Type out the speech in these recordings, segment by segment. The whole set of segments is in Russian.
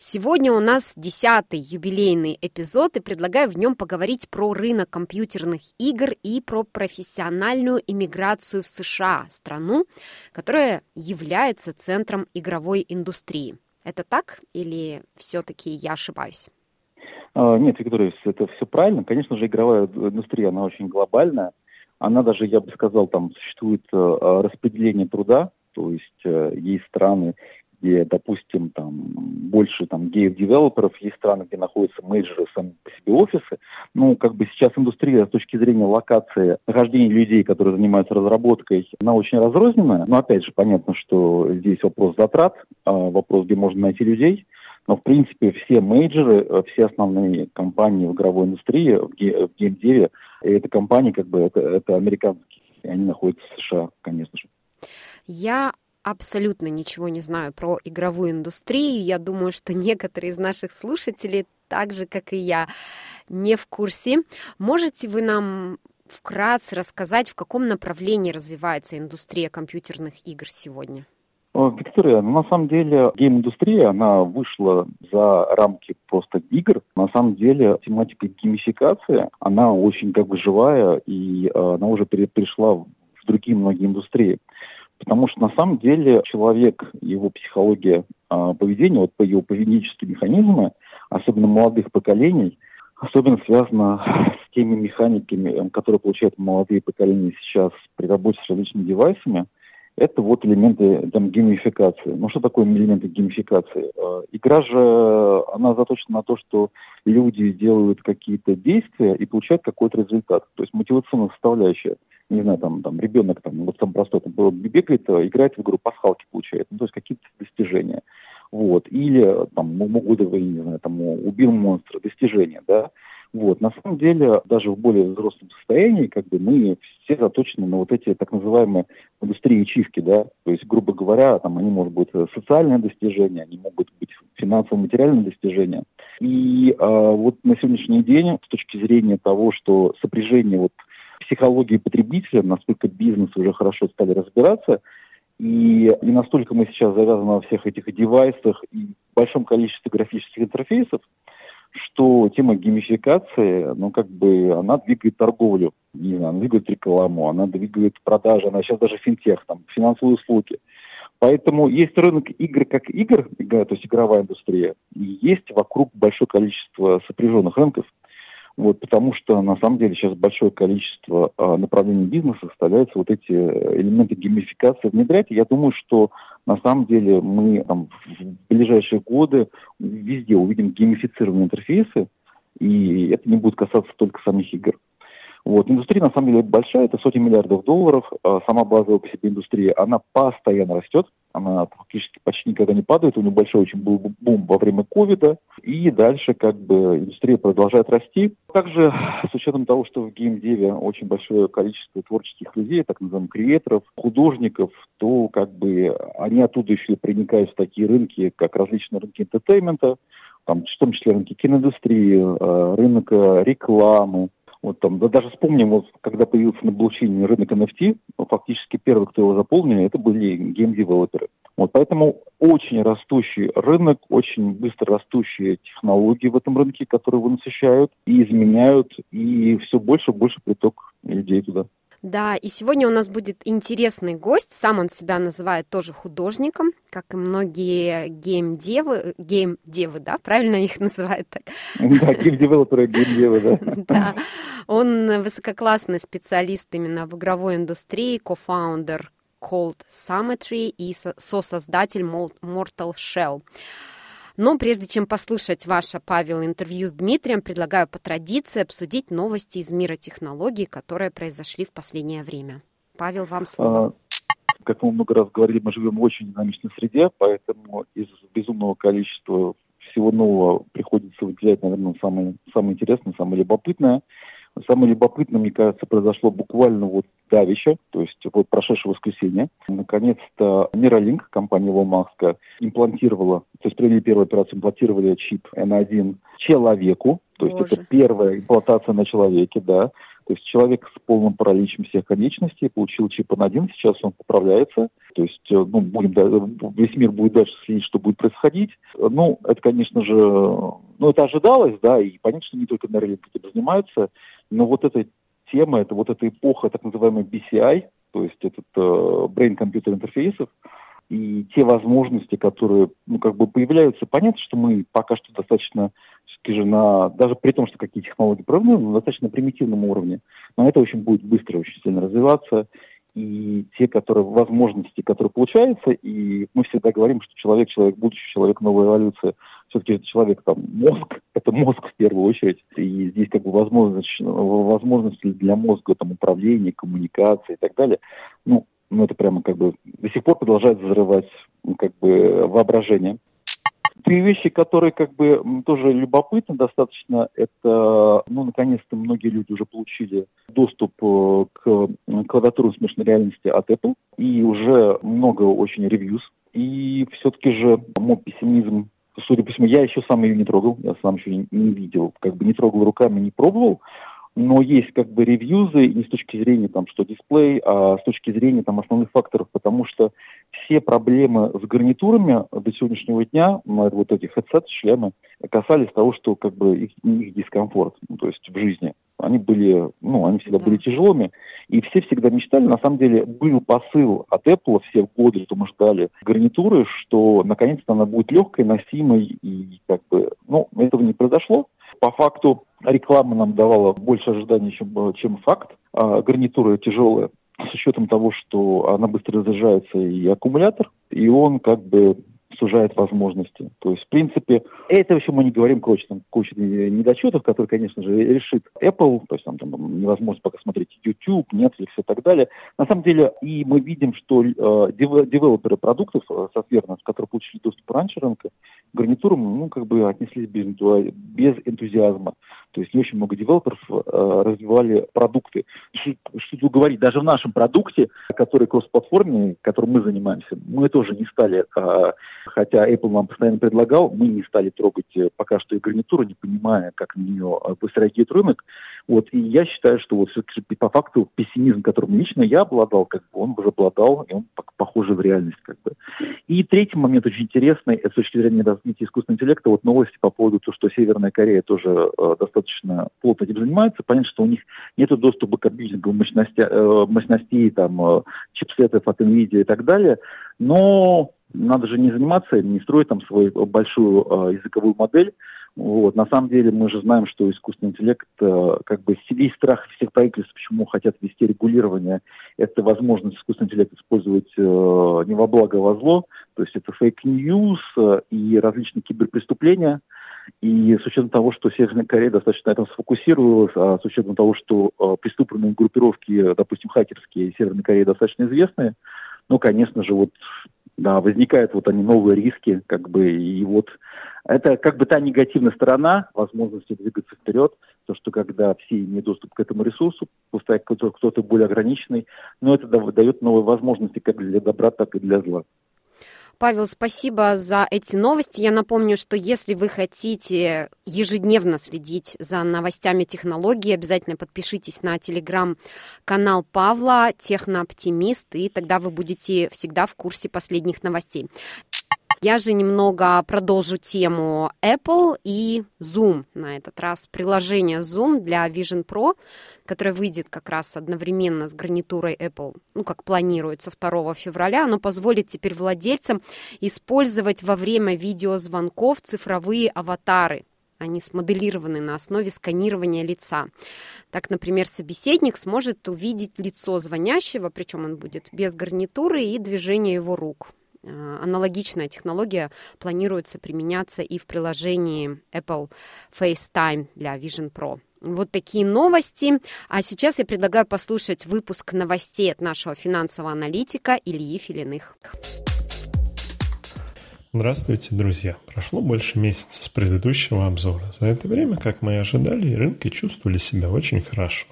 Сегодня у нас десятый юбилейный эпизод, и предлагаю в нем поговорить про рынок компьютерных игр и про профессиональную иммиграцию в США, страну, которая является центром игровой индустрии. Это так или все-таки я ошибаюсь? А, нет, Виктория, это все правильно. Конечно же, игровая индустрия, она очень глобальная. Она даже, я бы сказал, там существует э, распределение труда, то есть э, есть страны, где, допустим, там больше там гейв-девелоперов, есть страны, где находятся менеджеры сами по себе офисы. Ну, как бы сейчас индустрия с точки зрения локации нахождения людей, которые занимаются разработкой, она очень разрозненная. Но опять же, понятно, что здесь вопрос затрат, а, вопрос, где можно найти людей. Но, в принципе, все менеджеры, все основные компании в игровой индустрии, в геймдеве, это компании, как бы, это, это американские. И они находятся в США, конечно же. Я абсолютно ничего не знаю про игровую индустрию. Я думаю, что некоторые из наших слушателей, так же, как и я, не в курсе. Можете вы нам вкратце рассказать, в каком направлении развивается индустрия компьютерных игр сегодня? Виктория, ну, на самом деле гейм-индустрия, она вышла за рамки просто игр. На самом деле тематика геймификации, она очень как бы живая, и э, она уже перешла в другие многие индустрии. Потому что на самом деле человек, его психология э, поведения, вот его поведенческие механизмы, особенно молодых поколений, особенно связано с теми механиками, которые получают молодые поколения сейчас при работе с различными девайсами, это вот элементы там, геймификации. Ну что такое элементы геймификации? Э, игра же, она заточена на то, что люди делают какие-то действия и получают какой-то результат. То есть мотивационная составляющая – не знаю, там, там ребенок, там, вот там простой, там, бегает, э, играет в игру, пасхалки получает, ну, то есть какие-то достижения. Вот. Или там могут, не знаю, там убил монстра, достижения, да. Вот. На самом деле, даже в более взрослом состоянии, как бы мы все заточены на вот эти так называемые индустрии ячивки, да. То есть, грубо говоря, там они могут быть социальные достижения, они могут быть финансово-материальные достижения. И э, вот на сегодняшний день, с точки зрения того, что сопряжение вот психологии потребителя, насколько бизнес уже хорошо стали разбираться, и, и настолько мы сейчас завязаны на всех этих девайсах и большом количестве графических интерфейсов, что тема геймификации, ну, как бы, она двигает торговлю, не знаю, она двигает рекламу, она двигает продажи, она сейчас даже финтех, там, финансовые услуги. Поэтому есть рынок игр как игр, то есть игровая индустрия, и есть вокруг большое количество сопряженных рынков, вот, потому что на самом деле сейчас большое количество а, направлений бизнеса составляются вот эти элементы геймификации внедрять. И я думаю, что на самом деле мы там, в ближайшие годы везде увидим геймифицированные интерфейсы, и это не будет касаться только самих игр. Вот. Индустрия на самом деле большая, это сотни миллиардов долларов. А сама базовая по себе индустрия, она постоянно растет она практически почти никогда не падает. У нее большой очень был бум во время ковида. И дальше как бы индустрия продолжает расти. Также с учетом того, что в геймдеве очень большое количество творческих людей, так называемых креаторов, художников, то как бы они оттуда еще проникают в такие рынки, как различные рынки entertainment а, там, в том числе рынки киноиндустрии, э, рынок рекламы, вот там, да даже вспомним, вот, когда появился на блокчейне рынок NFT, ну, фактически первый, кто его заполнили, это были гейм-девелоперы. Вот поэтому очень растущий рынок, очень быстро растущие технологии в этом рынке, которые его насыщают и изменяют, и все больше и больше приток людей туда. Да, и сегодня у нас будет интересный гость. Сам он себя называет тоже художником, как и многие гейм-девы. Гейм-девы, да? Правильно их называют так? Да, гейм-девелоперы, гейм-девы, да. Да. Он высококлассный специалист именно в игровой индустрии, кофаундер Cold Symmetry и сосоздатель Mortal Shell. Но прежде чем послушать ваше, Павел, интервью с Дмитрием, предлагаю по традиции обсудить новости из мира технологий, которые произошли в последнее время. Павел, вам слово. А, как мы много раз говорили, мы живем в очень динамичной среде, поэтому из безумного количества всего нового приходится выделять, наверное, самое, самое интересное, самое любопытное. Самое любопытное, мне кажется, произошло буквально вот давеча, то есть вот прошедшее воскресенье. Наконец-то Neuralink, компания Илон Маска, имплантировала, то есть провели первую операцию, имплантировали чип N1 человеку, то есть Боже. это первая имплантация на человеке, да. То есть человек с полным параличем всех конечностей получил чип N1, сейчас он поправляется. То есть э, ну, будем, весь мир будет дальше следить, что будет происходить. Ну, это, конечно же, ну, это ожидалось, да, и понятно, что не только на рынке этим занимаются, но вот эта тема, это вот эта эпоха так называемой BCI, то есть этот э, Brain Computer интерфейсов, и те возможности, которые, ну, как бы появляются, понятно, что мы пока что достаточно все-таки же на, даже при том, что какие технологии проводим, на достаточно примитивном уровне, но это очень будет быстро, очень сильно развиваться, и те, которые, возможности, которые получаются, и мы всегда говорим, что человек, человек будущего, человек новой эволюции, все-таки это человек, там, мозг, это мозг в первую очередь, и здесь как бы возможность, возможности для мозга, там, управления, коммуникации и так далее, ну, ну, это прямо как бы до сих пор продолжает взрывать как бы воображение. Три вещи, которые как бы тоже любопытны достаточно, это, ну, наконец-то многие люди уже получили доступ э, к клавиатурам смешной реальности от Apple, и уже много очень ревьюз. И все-таки же мой пессимизм судя по всему, я еще сам ее не трогал, я сам еще не, не видел, как бы не трогал руками, не пробовал, но есть как бы ревьюзы не с точки зрения там, что дисплей, а с точки зрения там основных факторов, потому что все проблемы с гарнитурами до сегодняшнего дня, вот этих headset, шлемы, касались того, что как бы их, их дискомфорт, ну, то есть в жизни. Они были, ну, они всегда да. были тяжелыми, и все всегда мечтали, на самом деле, был посыл от Apple все годы, что мы ждали гарнитуры, что наконец-то она будет легкой, носимой, и как бы, ну, этого не произошло. По факту реклама нам давала больше ожиданий, чем, чем факт. А гарнитура тяжелая с учетом того, что она быстро разряжается и аккумулятор, и он как бы сужает возможности. То есть, в принципе, это еще мы не говорим куче, там, куче недочетов, которые, конечно же, решит Apple, то есть там, там невозможно пока смотреть YouTube, Netflix и так далее. На самом деле, и мы видим, что э, девелоперы продуктов, э, соответственно, которые получили доступ раньше рынка, гарнитурам, ну, как бы отнеслись без энтузиазма. То есть не очень много девелоперов э, развивали продукты. Что, тут говорить, даже в нашем продукте, который кроссплатформенный, которым мы занимаемся, мы тоже не стали э, хотя Apple нам постоянно предлагал, мы не стали трогать э, пока что и гарнитуру, не понимая, как на нее э, быстро реагирует рынок. Вот, и я считаю, что вот все-таки по факту пессимизм, которым лично я обладал, как бы он уже обладал, и он похожий в реальность, как бы. И третий момент очень интересный, с точки зрения развития искусственного интеллекта, вот новости по поводу того, что Северная Корея тоже э, достаточно плотно этим занимается. Понятно, что у них нет доступа к компьютерным мощности, э, мощностей, там, э, чипсетов от NVIDIA и так далее, но надо же не заниматься, не строить там свою большую э, языковую модель. Вот. На самом деле мы же знаем, что искусственный интеллект, э, как бы весь страх всех правительств, почему хотят ввести регулирование, это возможность искусственный интеллект использовать э, не во благо, а во зло. То есть это fake news э, и различные киберпреступления. И с учетом того, что Северная Корея достаточно на этом сфокусировалась, а с учетом того, что э, преступные группировки, допустим, хакерские Северной Кореи достаточно известные, ну, конечно же, вот да, возникают вот они новые риски, как бы, и вот это как бы та негативная сторона возможности двигаться вперед, то, что когда все имеют доступ к этому ресурсу, пускай кто-то более ограниченный, но это дает новые возможности как для добра, так и для зла. Павел, спасибо за эти новости. Я напомню, что если вы хотите ежедневно следить за новостями технологий, обязательно подпишитесь на телеграм-канал Павла «Технооптимист», и тогда вы будете всегда в курсе последних новостей. Я же немного продолжу тему Apple и Zoom на этот раз. Приложение Zoom для Vision Pro, которое выйдет как раз одновременно с гарнитурой Apple, ну, как планируется 2 февраля, оно позволит теперь владельцам использовать во время видеозвонков цифровые аватары Они смоделированы на основе сканирования лица. Так, например, собеседник сможет увидеть лицо звонящего, причем он будет без гарнитуры и движения его рук. Э, аналогичная технология планируется применяться и в приложении Apple FaceTime для Vision Pro. Вот такие новости. А сейчас я предлагаю послушать выпуск новостей от нашего финансового аналитика Ильи Филиных. Здравствуйте, друзья! Прошло больше месяца с предыдущего обзора. За это время, как мы и ожидали, рынки чувствовали себя очень хорошо.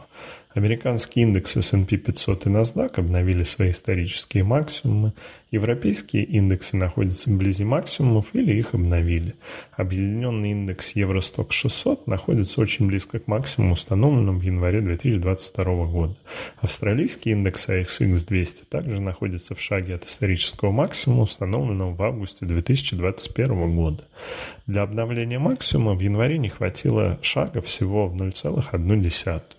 Американский индекс S&P 500 и NASDAQ обновили свои исторические максимумы. Европейские индексы находятся вблизи максимумов или их обновили. Объединенный индекс Евросток 600 находится очень близко к максимуму, установленному в январе 2022 года. Австралийский индекс AXX 200 также находится в шаге от исторического максимума, установленного в августе 2021 года. Для обновления максимума в январе не хватило шага всего в 0,1.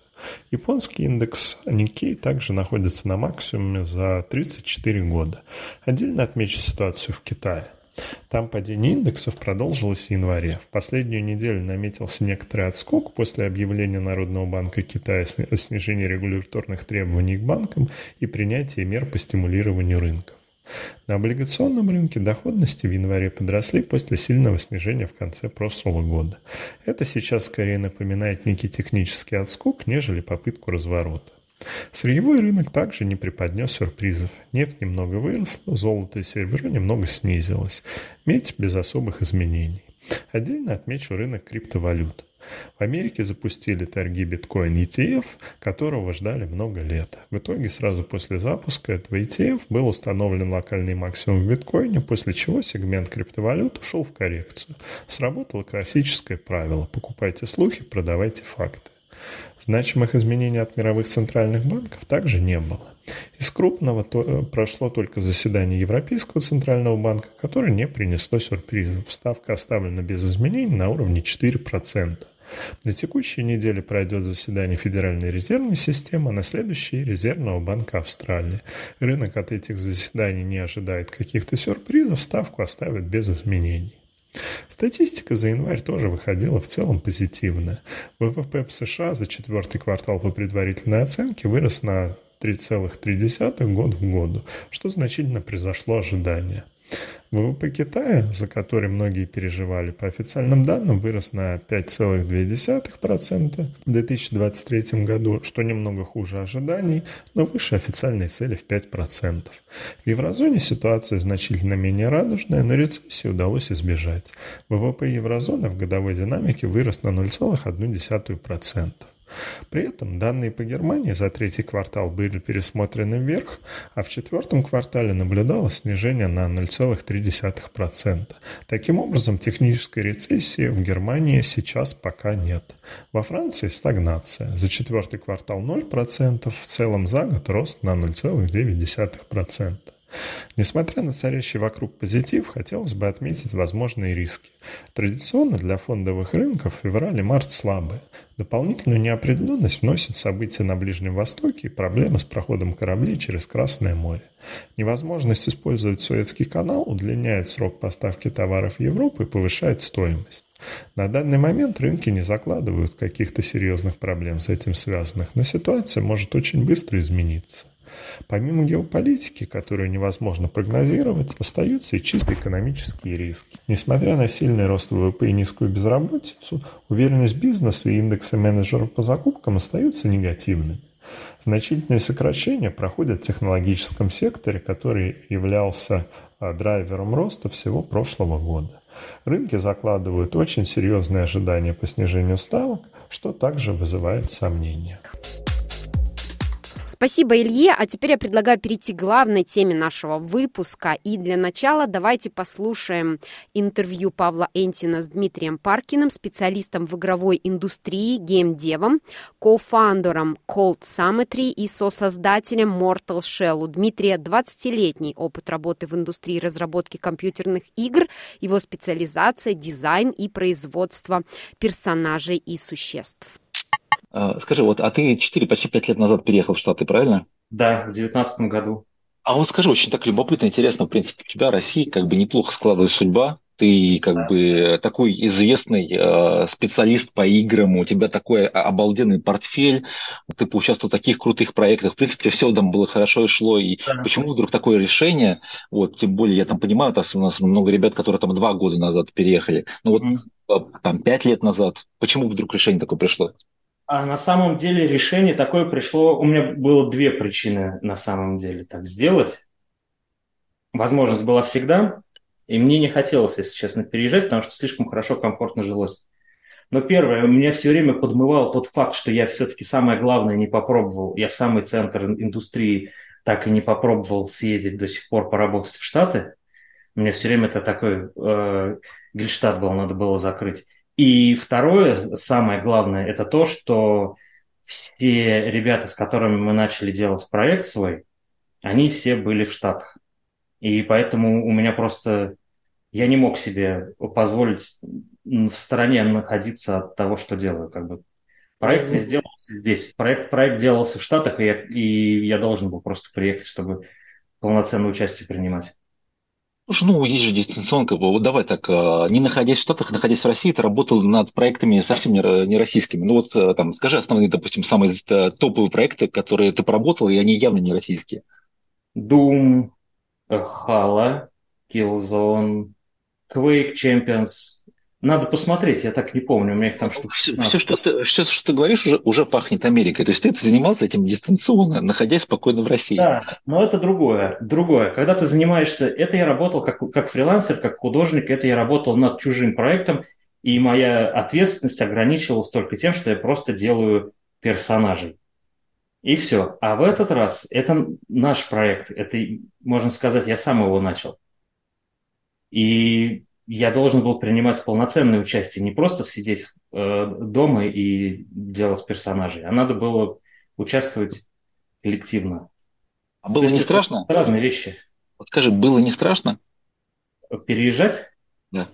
Японский индекс Nikkei также находится на максимуме за 34 года. Отдельно отмечу ситуацию в Китае. Там падение индексов продолжилось в январе. В последнюю неделю наметился некоторый отскок после объявления Народного банка Китая о снижении регуляторных требований к банкам и принятия мер по стимулированию рынков. На облигационном рынке доходности в январе подросли после сильного снижения в конце прошлого года. Это сейчас скорее напоминает некий технический отскок, нежели попытку разворота. Сырьевой рынок также не преподнес сюрпризов. Нефть немного выросла, золото и серебро немного снизилось. Медь без особых изменений. Отдельно отмечу рынок криптовалют. В Америке запустили торги биткоин ETF, которого ждали много лет. В итоге сразу после запуска этого ETF был установлен локальный максимум в биткоине, после чего сегмент криптовалют ушел в коррекцию. Сработало классическое правило – покупайте слухи, продавайте факты. Значимых изменений от мировых центральных банков также не было. Из крупного то, э, прошло только заседание Европейского центрального банка, которое не принесло сюрпризов. Ставка оставлена без изменений на уровне 4%. На текущей неделе пройдет заседание Федеральной резервной системы, а на следующей – Резервного банка Австралии. Рынок от этих заседаний не ожидает каких-то сюрпризов, ставку оставят без изменений. Статистика за январь тоже выходила в целом позитивная. ВВП в США за четвертый квартал по предварительной оценке вырос на 3,3 год в году, что значительно превзошло ожидания. ВВП Китая, за который многие переживали, по официальным данным вырос на 5,2% в 2023 году, что немного хуже ожиданий, но выше официальной цели в 5%. В еврозоне ситуация значительно менее радужная, но рецессии удалось избежать. ВВП еврозоны в годовой динамике вырос на 0,1%. При этом данные по Германии за третий квартал были пересмотрены вверх, а в четвертом квартале наблюдалось снижение на 0,3%. Таким образом, технической рецессии в Германии сейчас пока нет. Во Франции стагнация. За четвертый квартал 0%, в целом за год рост на 0,9%. Несмотря на царящий вокруг позитив, хотелось бы отметить возможные риски. Традиционно для фондовых рынков февраль и март слабые. Дополнительную неопределенность вносят события на Ближнем Востоке и проблемы с проходом кораблей через Красное море. Невозможность использовать Суэцкий канал удлиняет срок поставки товаров в Европу и повышает стоимость. На данный момент рынки не закладывают каких-то серьезных проблем с этим связанных, но ситуация может очень быстро измениться. Помимо геополитики, которую невозможно прогнозировать, остаются и чисто экономические риски. Несмотря на сильный рост ВВП и низкую безработицу, уверенность бизнеса и индексы менеджеров по закупкам остаются негативными. Значительные сокращения проходят в технологическом секторе, который являлся а, драйвером роста всего прошлого года. Рынки закладывают очень серьезные ожидания по снижению ставок, что также вызывает сомнения. Спасибо, Илье. А теперь я предлагаю перейти к главной теме нашего выпуска. И для начала давайте послушаем интервью Павла Энтина с Дмитрием Паркиным, специалистом в игровой индустрии, геймдевом, кофаундером Cold Summetry и сосоздателем Mortal Shell. У Дмитрия 20-летний опыт работы в индустрии разработки компьютерных игр, его специализация, дизайн и производство персонажей и существ. А, скажи, вот, а ты 4, почти 5 лет назад переехал в Штаты, правильно? Да, в девятнадцатом году. А вот скажи, очень так любопытно, интересно, в принципе, у тебя Россия как бы неплохо складывается судьба, Ты как бы такой известный э, специалист по играм, у тебя такой обалденный портфель, ты поучаствовал в таких крутых проектах, в принципе, все там было хорошо и шло. И да. почему вдруг такое решение? Вот, тем более, я там понимаю, там у нас много ребят, которые там два года назад переехали. Ну вот mm. там пять лет назад. Почему вдруг решение такое пришло? А на самом деле решение такое пришло, у меня было две причины на самом деле так сделать. Возможность была всегда, и мне не хотелось, если честно, переезжать, потому что слишком хорошо, комфортно жилось. Но первое, меня все время подмывал тот факт, что я все-таки самое главное не попробовал. Я в самый центр индустрии так и не попробовал съездить до сих пор поработать в Штаты. Мне все время это такой э, Гельштадт был, надо было закрыть. И второе, самое главное, это то, что все ребята, с которыми мы начали делать проект свой, они все были в Штатах. И поэтому у меня просто... Я не мог себе позволить в стороне находиться от того, что делаю. Как бы. Проект весь делался здесь. Проект, проект делался в Штатах, и я, и я должен был просто приехать, чтобы полноценное участие принимать. Слушай, ну, есть же дистанционка. Вот давай так, а, не находясь в Штатах, находясь в России, ты работал над проектами совсем не российскими. Ну вот э, там, скажи основные, допустим, самые э, топовые проекты, которые ты поработал, и они явно не российские. Doom, Halo, Killzone, Quake Champions. Надо посмотреть, я так не помню, у меня их там штук все, все, что ты, все, что ты говоришь, уже, уже пахнет Америкой. То есть ты занимался этим дистанционно, находясь спокойно в России. Да, но это другое. Другое. Когда ты занимаешься... Это я работал как, как фрилансер, как художник, это я работал над чужим проектом, и моя ответственность ограничивалась только тем, что я просто делаю персонажей. И все. А в этот раз это наш проект. Это, можно сказать, я сам его начал. И я должен был принимать полноценное участие, не просто сидеть э, дома и делать персонажей, а надо было участвовать коллективно. А было не страшно? Разные вещи. Вот скажи, было не страшно? Переезжать? Да.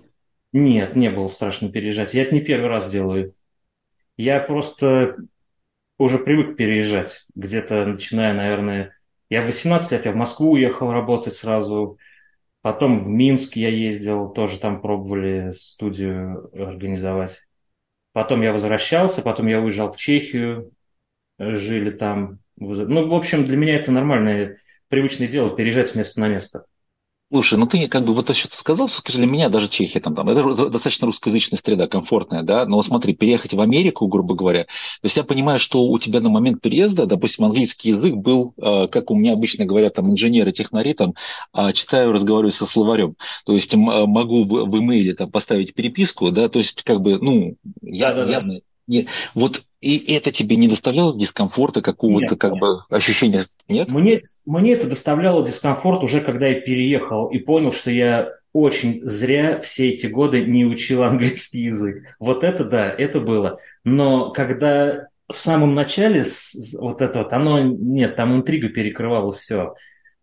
Нет, не было страшно переезжать. Я это не первый раз делаю. Я просто уже привык переезжать. Где-то начиная, наверное, я в 18 лет я в Москву уехал работать сразу. Потом в Минск я ездил, тоже там пробовали студию организовать. Потом я возвращался, потом я уезжал в Чехию, жили там. Ну, в общем, для меня это нормальное, привычное дело, переезжать с места на место. Слушай, ну ты как бы вот то, что ты сказал, скажи, для меня даже Чехия там, там это достаточно русскоязычная среда, комфортная, да, но смотри, переехать в Америку, грубо говоря, то есть я понимаю, что у тебя на момент переезда, допустим, английский язык был, э, как у меня обычно говорят там инженеры, технари, там, э, читаю, разговариваю со словарем, то есть э, могу в, в имейле там поставить переписку, да, то есть как бы, ну, я, да, да, явно, да. Не, вот и это тебе не доставляло дискомфорта, какого-то как нет. бы ощущения? Нет? Мне, мне это доставляло дискомфорт уже когда я переехал и понял, что я очень зря все эти годы не учил английский язык. Вот это да, это было. Но когда в самом начале вот это вот, оно, нет, там интрига перекрывала все.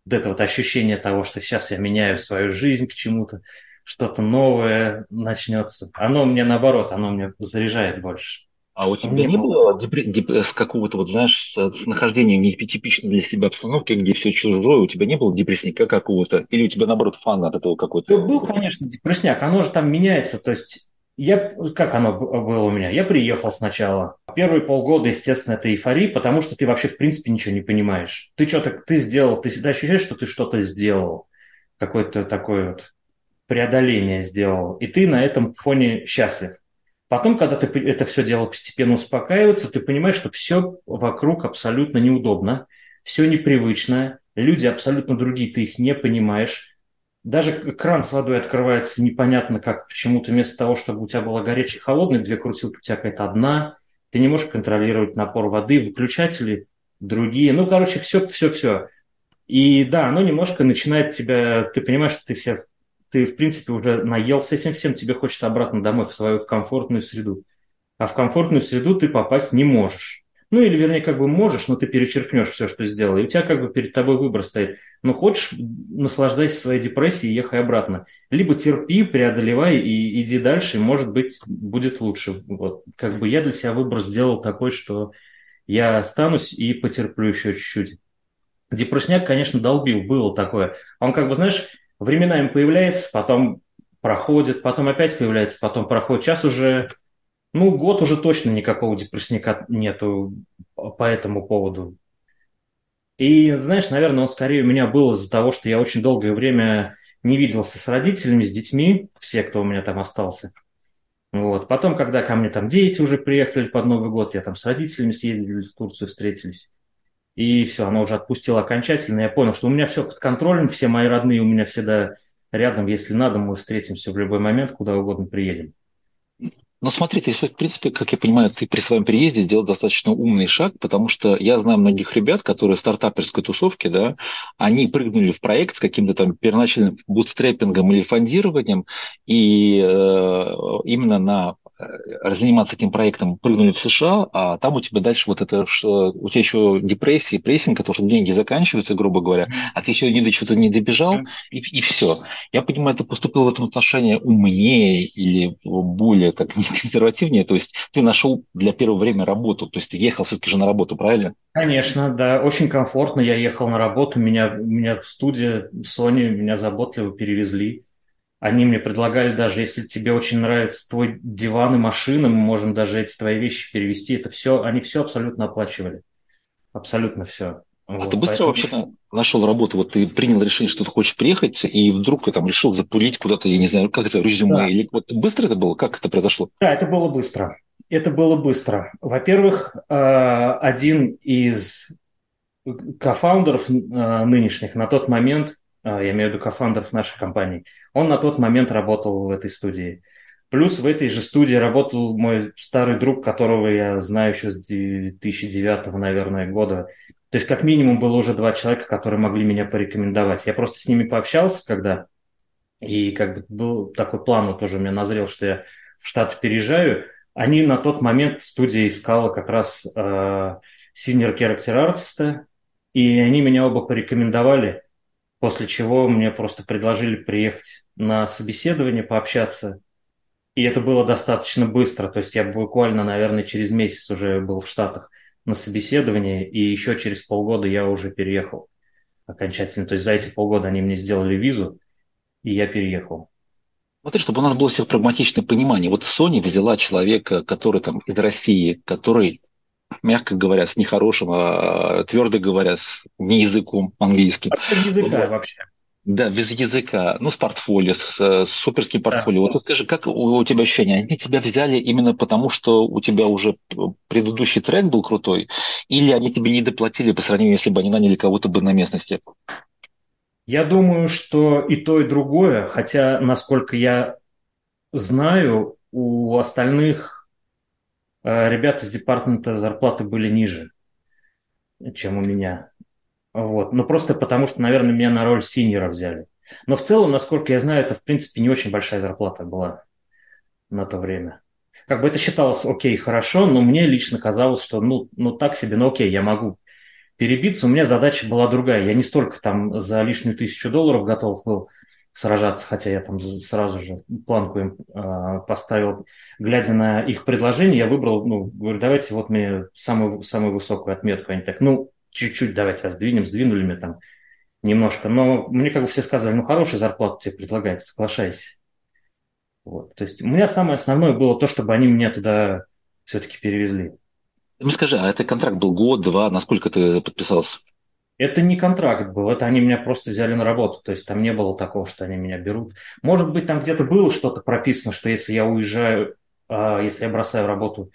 Вот это вот ощущение того, что сейчас я меняю свою жизнь к чему-то, что-то новое начнется. Оно мне наоборот, оно мне заряжает больше. А у тебя не, не было депр... деп... с какого-то, вот знаешь, с, с нахождением нетипичной для себя обстановки, где все чужое, у тебя не было депрессника какого-то? Или у тебя, наоборот, фан от этого какой-то? Был, конечно, депрессняк. Оно же там меняется. То есть я, как оно было у меня? Я приехал сначала. Первые полгода, естественно, это эйфория, потому что ты вообще, в принципе, ничего не понимаешь. Ты что-то, ты сделал, ты всегда ощущаешь, что ты что-то сделал. Какое-то такое вот преодоление сделал. И ты на этом фоне счастлив. Потом, когда ты это все дело постепенно успокаивается, ты понимаешь, что все вокруг абсолютно неудобно, все непривычно, люди абсолютно другие, ты их не понимаешь. Даже кран с водой открывается непонятно как, почему-то вместо того, чтобы у тебя была горячая холодная, две крутилки у тебя какая-то одна, ты не можешь контролировать напор воды, выключатели другие, ну, короче, все, все, все. И да, оно немножко начинает тебя, ты понимаешь, что ты все ты, в принципе, уже наелся этим всем, тебе хочется обратно домой, в свою в комфортную среду. А в комфортную среду ты попасть не можешь. Ну, или, вернее, как бы можешь, но ты перечеркнешь все, что сделал. И у тебя как бы перед тобой выбор стоит. Ну, хочешь, наслаждайся своей депрессией и ехай обратно. Либо терпи, преодолевай и иди дальше, и, может быть, будет лучше. Вот. Как бы я для себя выбор сделал такой, что я останусь и потерплю еще чуть-чуть. Депрессняк, конечно, долбил, было такое. Он как бы, знаешь, временами появляется, потом проходит, потом опять появляется, потом проходит. Сейчас уже, ну, год уже точно никакого депрессника нету по этому поводу. И, знаешь, наверное, он скорее у меня был из-за того, что я очень долгое время не виделся с родителями, с детьми, все, кто у меня там остался. Вот. Потом, когда ко мне там дети уже приехали под Новый год, я там с родителями съездили в Турцию, встретились. И все, оно уже отпустило окончательно. Я понял, что у меня все под контролем, все мои родные у меня всегда рядом. Если надо, мы встретимся в любой момент, куда угодно приедем. Но смотри, ты, в принципе, как я понимаю, ты при своем переезде сделал достаточно умный шаг, потому что я знаю многих ребят, которые стартаперской тусовки, да, они прыгнули в проект с каким-то там первоначальным бутстрепингом или фондированием, и э, именно на заниматься этим проектом, прыгнули в США, а там у тебя дальше вот это, что у тебя еще депрессия, прессинг, потому что деньги заканчиваются, грубо говоря, а ты еще не до чего-то не добежал, и, и все. Я понимаю, ты поступил в этом отношении умнее или более так консервативнее, то есть ты нашел для первого времени работу, то есть ты ехал все-таки же на работу, правильно? Конечно, да, очень комфортно. Я ехал на работу, меня, меня в студии Sony, меня заботливо перевезли. Они мне предлагали даже, если тебе очень нравится твой диван и машина, мы можем даже эти твои вещи перевести. Это все, они все абсолютно оплачивали. Абсолютно все. А вот, ты быстро поэтому... вообще нашел работу? Вот ты принял решение, что ты хочешь приехать, и вдруг ты там решил запулить куда-то, я не знаю, как это, резюме? Да. Или вот быстро это было? Как это произошло? Да, это было быстро. Это было быстро. Во-первых, э, один из кофаундеров э, нынешних на тот момент а, я имею в виду кофандеров нашей компании, он на тот момент работал в этой студии. Плюс в этой же студии работал мой старый друг, которого я знаю еще с 2009, наверное, года. То есть как минимум было уже два человека, которые могли меня порекомендовать. Я просто с ними пообщался, когда и как бы был такой план, вот тоже у меня назрел, что я в Штаты переезжаю. Они на тот момент студия искала как раз э, senior character artist, и они меня оба порекомендовали. После чего мне просто предложили приехать на собеседование, пообщаться. И это было достаточно быстро. То есть я буквально, наверное, через месяц уже был в Штатах на собеседовании, и еще через полгода я уже переехал окончательно. То есть за эти полгода они мне сделали визу, и я переехал. Смотри, чтобы у нас было все прагматичное понимание. Вот Sony взяла человека, который там из России, который мягко говоря, с нехорошим, а твердо говоря, с не языком английским. Без языка вообще. Да, без языка, ну, с портфолио, с, с суперским портфолио. Да. Вот скажи, как у, у тебя ощущение? Они тебя взяли именно потому, что у тебя уже предыдущий трек был крутой, или они тебе не доплатили по сравнению, если бы они наняли кого-то бы на местности? Я думаю, что и то, и другое, хотя, насколько я знаю, у остальных Э, ребята из департамента зарплаты были ниже, чем у меня. Вот. Ну, просто потому что, наверное, меня на роль синьора взяли. Но в целом, насколько я знаю, это, в принципе, не очень большая зарплата была на то время. Как бы это считалось окей, хорошо, но мне лично казалось, что ну, ну так себе, ну окей, я могу перебиться. У меня задача была другая. Я не столько там за лишнюю тысячу долларов готов был сражаться, хотя я там сразу же планку им э, поставил. Глядя на их предложение, я выбрал, ну, говорю, давайте вот мне самую, самую высокую отметку. Они так, ну, чуть-чуть давайте сдвинем, сдвинули мне там немножко. Но мне как бы все сказали, ну, хорошую зарплату тебе предлагают, соглашайся. Вот. То есть у меня самое основное было то, чтобы они меня туда все-таки перевезли. Ты скажи, а это контракт был год, два, насколько ты подписался? Это не контракт был, это они меня просто взяли на работу. То есть там не было такого, что они меня берут. Может быть, там где-то было что-то прописано, что если я уезжаю, а, если я бросаю работу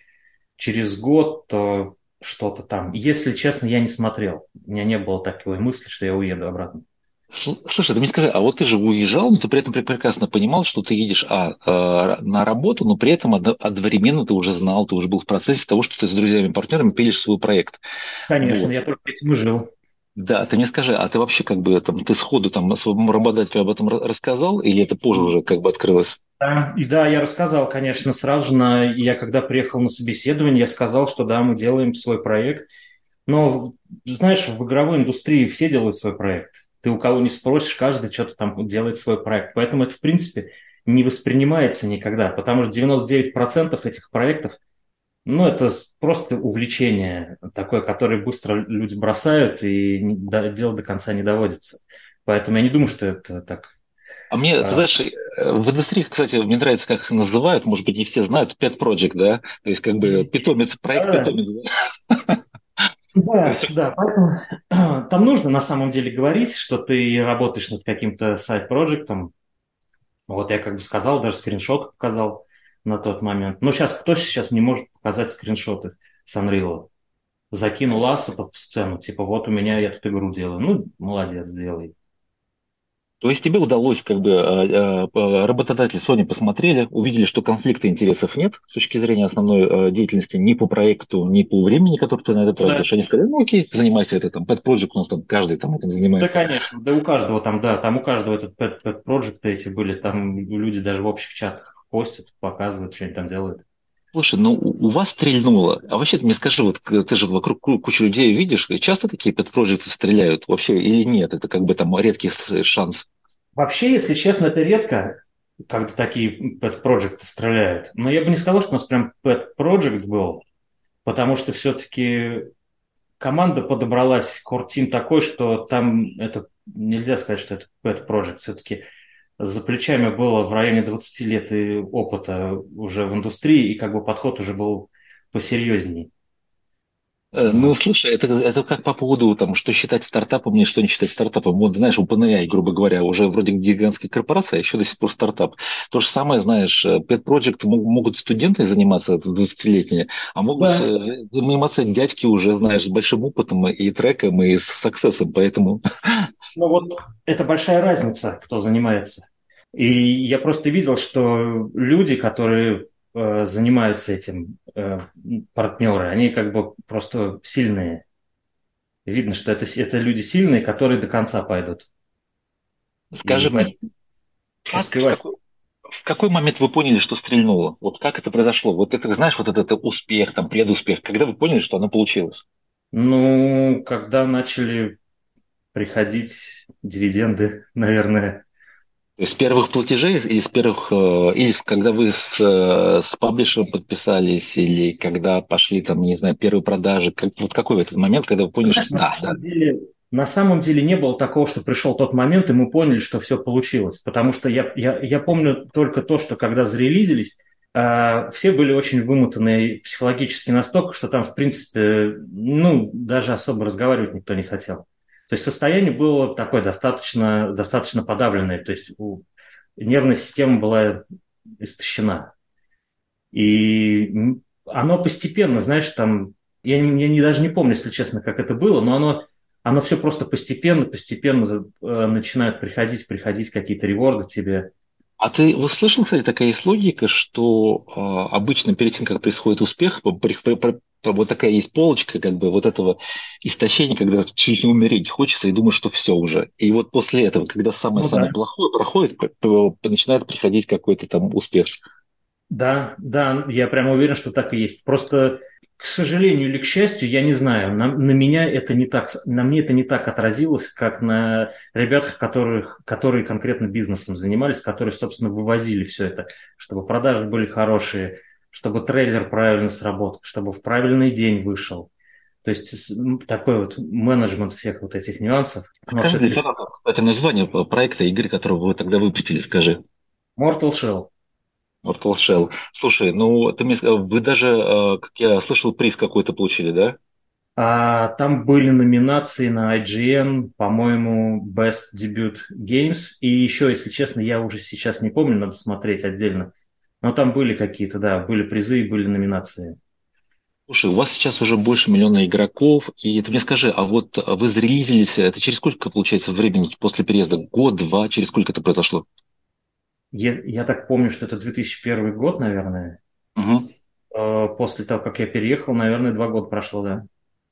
через год, то что-то там. Если честно, я не смотрел. У меня не было такой мысли, что я уеду обратно. Слушай, ты мне скажи, а вот ты же уезжал, но ты при этом прекрасно понимал, что ты едешь а, а, на работу, но при этом одновременно ты уже знал, ты уже был в процессе того, что ты с друзьями-партнерами пилишь свой проект. Конечно, вот. я только этим и жил. Да, ты мне скажи, а ты вообще как бы там, ты сходу там своему работодателю об этом рассказал, или это позже уже как бы открылось? Да, и да, я рассказал, конечно, сразу же. На, я когда приехал на собеседование, я сказал, что да, мы делаем свой проект. Но, знаешь, в игровой индустрии все делают свой проект. Ты у кого не спросишь, каждый что-то там делает свой проект. Поэтому это, в принципе, не воспринимается никогда, потому что 99% этих проектов – ну, это просто увлечение такое, которое быстро люди бросают, и дело до конца не доводится. Поэтому я не думаю, что это так А мне, ты знаешь, в индустрии, кстати, мне нравится, как их называют, может быть, не все знают, Pet Project, да? То есть, как бы питомец, проект да. питомец. Да, да, поэтому там нужно на самом деле говорить, что ты работаешь над каким-то сайт-проектом. Вот я как бы сказал, даже скриншот показал на тот момент. Но сейчас кто сейчас не может показать скриншоты с Unreal? Закинул ассетов в сцену, типа вот у меня я тут игру делаю. Ну, молодец, делай. То есть тебе удалось, как бы, а, а, работодатели Sony посмотрели, увидели, что конфликта интересов нет с точки зрения основной а, деятельности ни по проекту, ни по времени, который ты на это тратишь. Да. Они сказали, ну окей, занимайся это там, Pet Project у нас там каждый там этим занимается. Да, конечно, да у каждого там, да, там у каждого этот Pet, Pet Project эти были, там люди даже в общих чатах постят, показывают, что они там делают. Слушай, ну у вас стрельнуло. А вообще ты мне скажи, вот ты же вокруг кучу людей видишь, часто такие пэт-проекты стреляют вообще или нет? Это как бы там редкий шанс. Вообще, если честно, это редко, когда такие пэт-проекты стреляют. Но я бы не сказал, что у нас прям пэт-проект был, потому что все-таки команда подобралась, кортим такой, что там это нельзя сказать, что это пэт-проект. Все-таки за плечами было в районе 20 лет и опыта уже в индустрии, и как бы подход уже был посерьезней. Э, ну, слушай, это, это как по поводу, там, что считать стартапом и что не считать стартапом. Вот, знаешь, OpenAI, грубо говоря, уже вроде гигантская корпорация, а еще до сих пор стартап. То же самое, знаешь, э, Pet Project могут студенты заниматься, 20-летние, а могут да. Э, заниматься дядьки уже, знаешь, с большим опытом и треком, и с саксессом, поэтому... Ну вот, это большая разница, кто занимается. И я просто видел, что люди, которые занимаются этим, э, партнеры, они как бы просто сильные. Видно, что это, это люди сильные, которые до конца пойдут. Скажи мне, как, в, какой, в какой момент вы поняли, что стрельнуло? Вот как это произошло? Вот это, знаешь, вот этот успех, там, предуспех, когда вы поняли, что оно получилось? Ну, когда начали приходить дивиденды, наверное. С первых платежей или с первых, э, или когда вы с, э, с паблишером подписались, или когда пошли там, не знаю, первые продажи, как, вот какой этот момент, когда вы поняли, что на да, самом да. Деле, на самом деле не было такого, что пришел тот момент, и мы поняли, что все получилось. Потому что я, я, я помню только то, что когда зарелизились, э, все были очень вымотаны психологически настолько, что там, в принципе, ну, даже особо разговаривать никто не хотел. То есть состояние было такое достаточно, достаточно подавленное, то есть у, нервная система была истощена. И оно постепенно, знаешь, там, я, не, я не, даже не помню, если честно, как это было, но оно, оно все просто постепенно, постепенно э, начинают приходить, приходить какие-то реворды тебе. А ты вот слышал, кстати, такая есть логика, что э, обычно перед тем, как происходит успех, при, при, вот такая есть полочка, как бы вот этого истощения, когда чуть не умереть хочется и думаешь, что все уже. И вот после этого, когда самое-самое ну, да. плохое проходит, то начинает приходить какой-то там успех. Да, да, я прямо уверен, что так и есть. Просто, к сожалению или к счастью, я не знаю, на, на меня это не так, на мне это не так отразилось, как на ребятах, которых, которые конкретно бизнесом занимались, которые, собственно, вывозили все это, чтобы продажи были хорошие, чтобы трейлер правильно сработал, чтобы в правильный день вышел. То есть такой вот менеджмент всех вот этих нюансов. Скажи, для кстати, название проекта игры, которого вы тогда выпустили, скажи. Mortal Shell. Mortal Shell. Слушай, ну ты мне, вы даже, э, как я слышал, приз какой-то получили, да? А, там были номинации на IGN, по-моему, Best Debut Games. И еще, если честно, я уже сейчас не помню, надо смотреть отдельно. Но там были какие-то, да, были призы и были номинации. Слушай, у вас сейчас уже больше миллиона игроков, и ты мне скажи, а вот вы зарелизились, это через сколько, получается, времени после переезда? Год, два, через сколько это произошло? Я, я так помню, что это 2001 год, наверное. Угу. После того, как я переехал, наверное, два года прошло, да.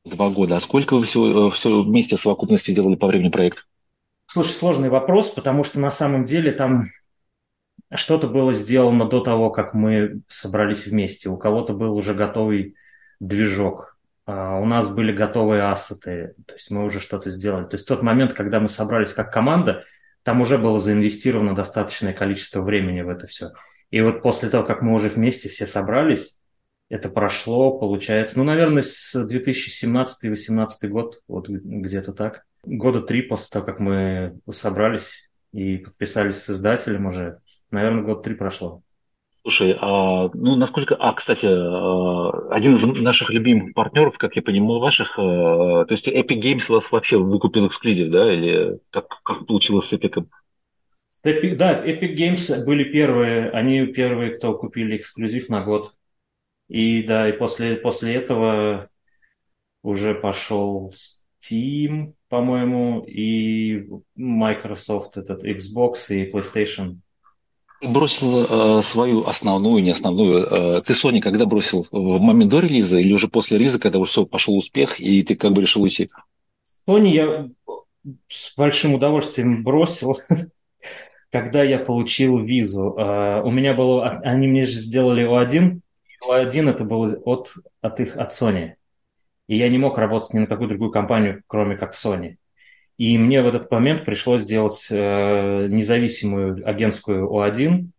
Два года. А сколько вы все, все вместе в совокупности делали по времени проект? Слушай, сложный вопрос, потому что на самом деле там что-то было сделано до того, как мы собрались вместе. У кого-то был уже готовый движок. А у нас были готовые ассеты, то есть мы уже что-то сделали. То есть тот момент, когда мы собрались как команда, там уже было заинвестировано достаточное количество времени в это все. И вот после того, как мы уже вместе все собрались, это прошло, получается, ну, наверное, с 2017-2018 год, вот где-то так. Года три после того, как мы собрались, и подписались с издателем уже. Наверное, год три прошло. Слушай, а, ну насколько... А, кстати, а, один из наших любимых партнеров, как я понимаю, ваших, а, то есть Epic Games вас вообще выкупил эксклюзив, да? Или как, как получилось с Epic? С Epic? Да, Epic Games были первые, они первые, кто купили эксклюзив на год. И да, и после, после этого уже пошел Steam, по-моему, и Microsoft, этот Xbox и PlayStation. Бросил э, свою основную, не основную. Э, ты Sony когда бросил? В момент до релиза или уже после релиза, когда уже все, пошел успех, и ты как бы решил уйти? Sony я с большим удовольствием бросил, когда я получил визу. Э, у меня было... Они мне же сделали O1. O1 это было от, от их, от Sony. И я не мог работать ни на какую другую компанию, кроме как Sony. И мне в этот момент пришлось сделать э, независимую агентскую О1,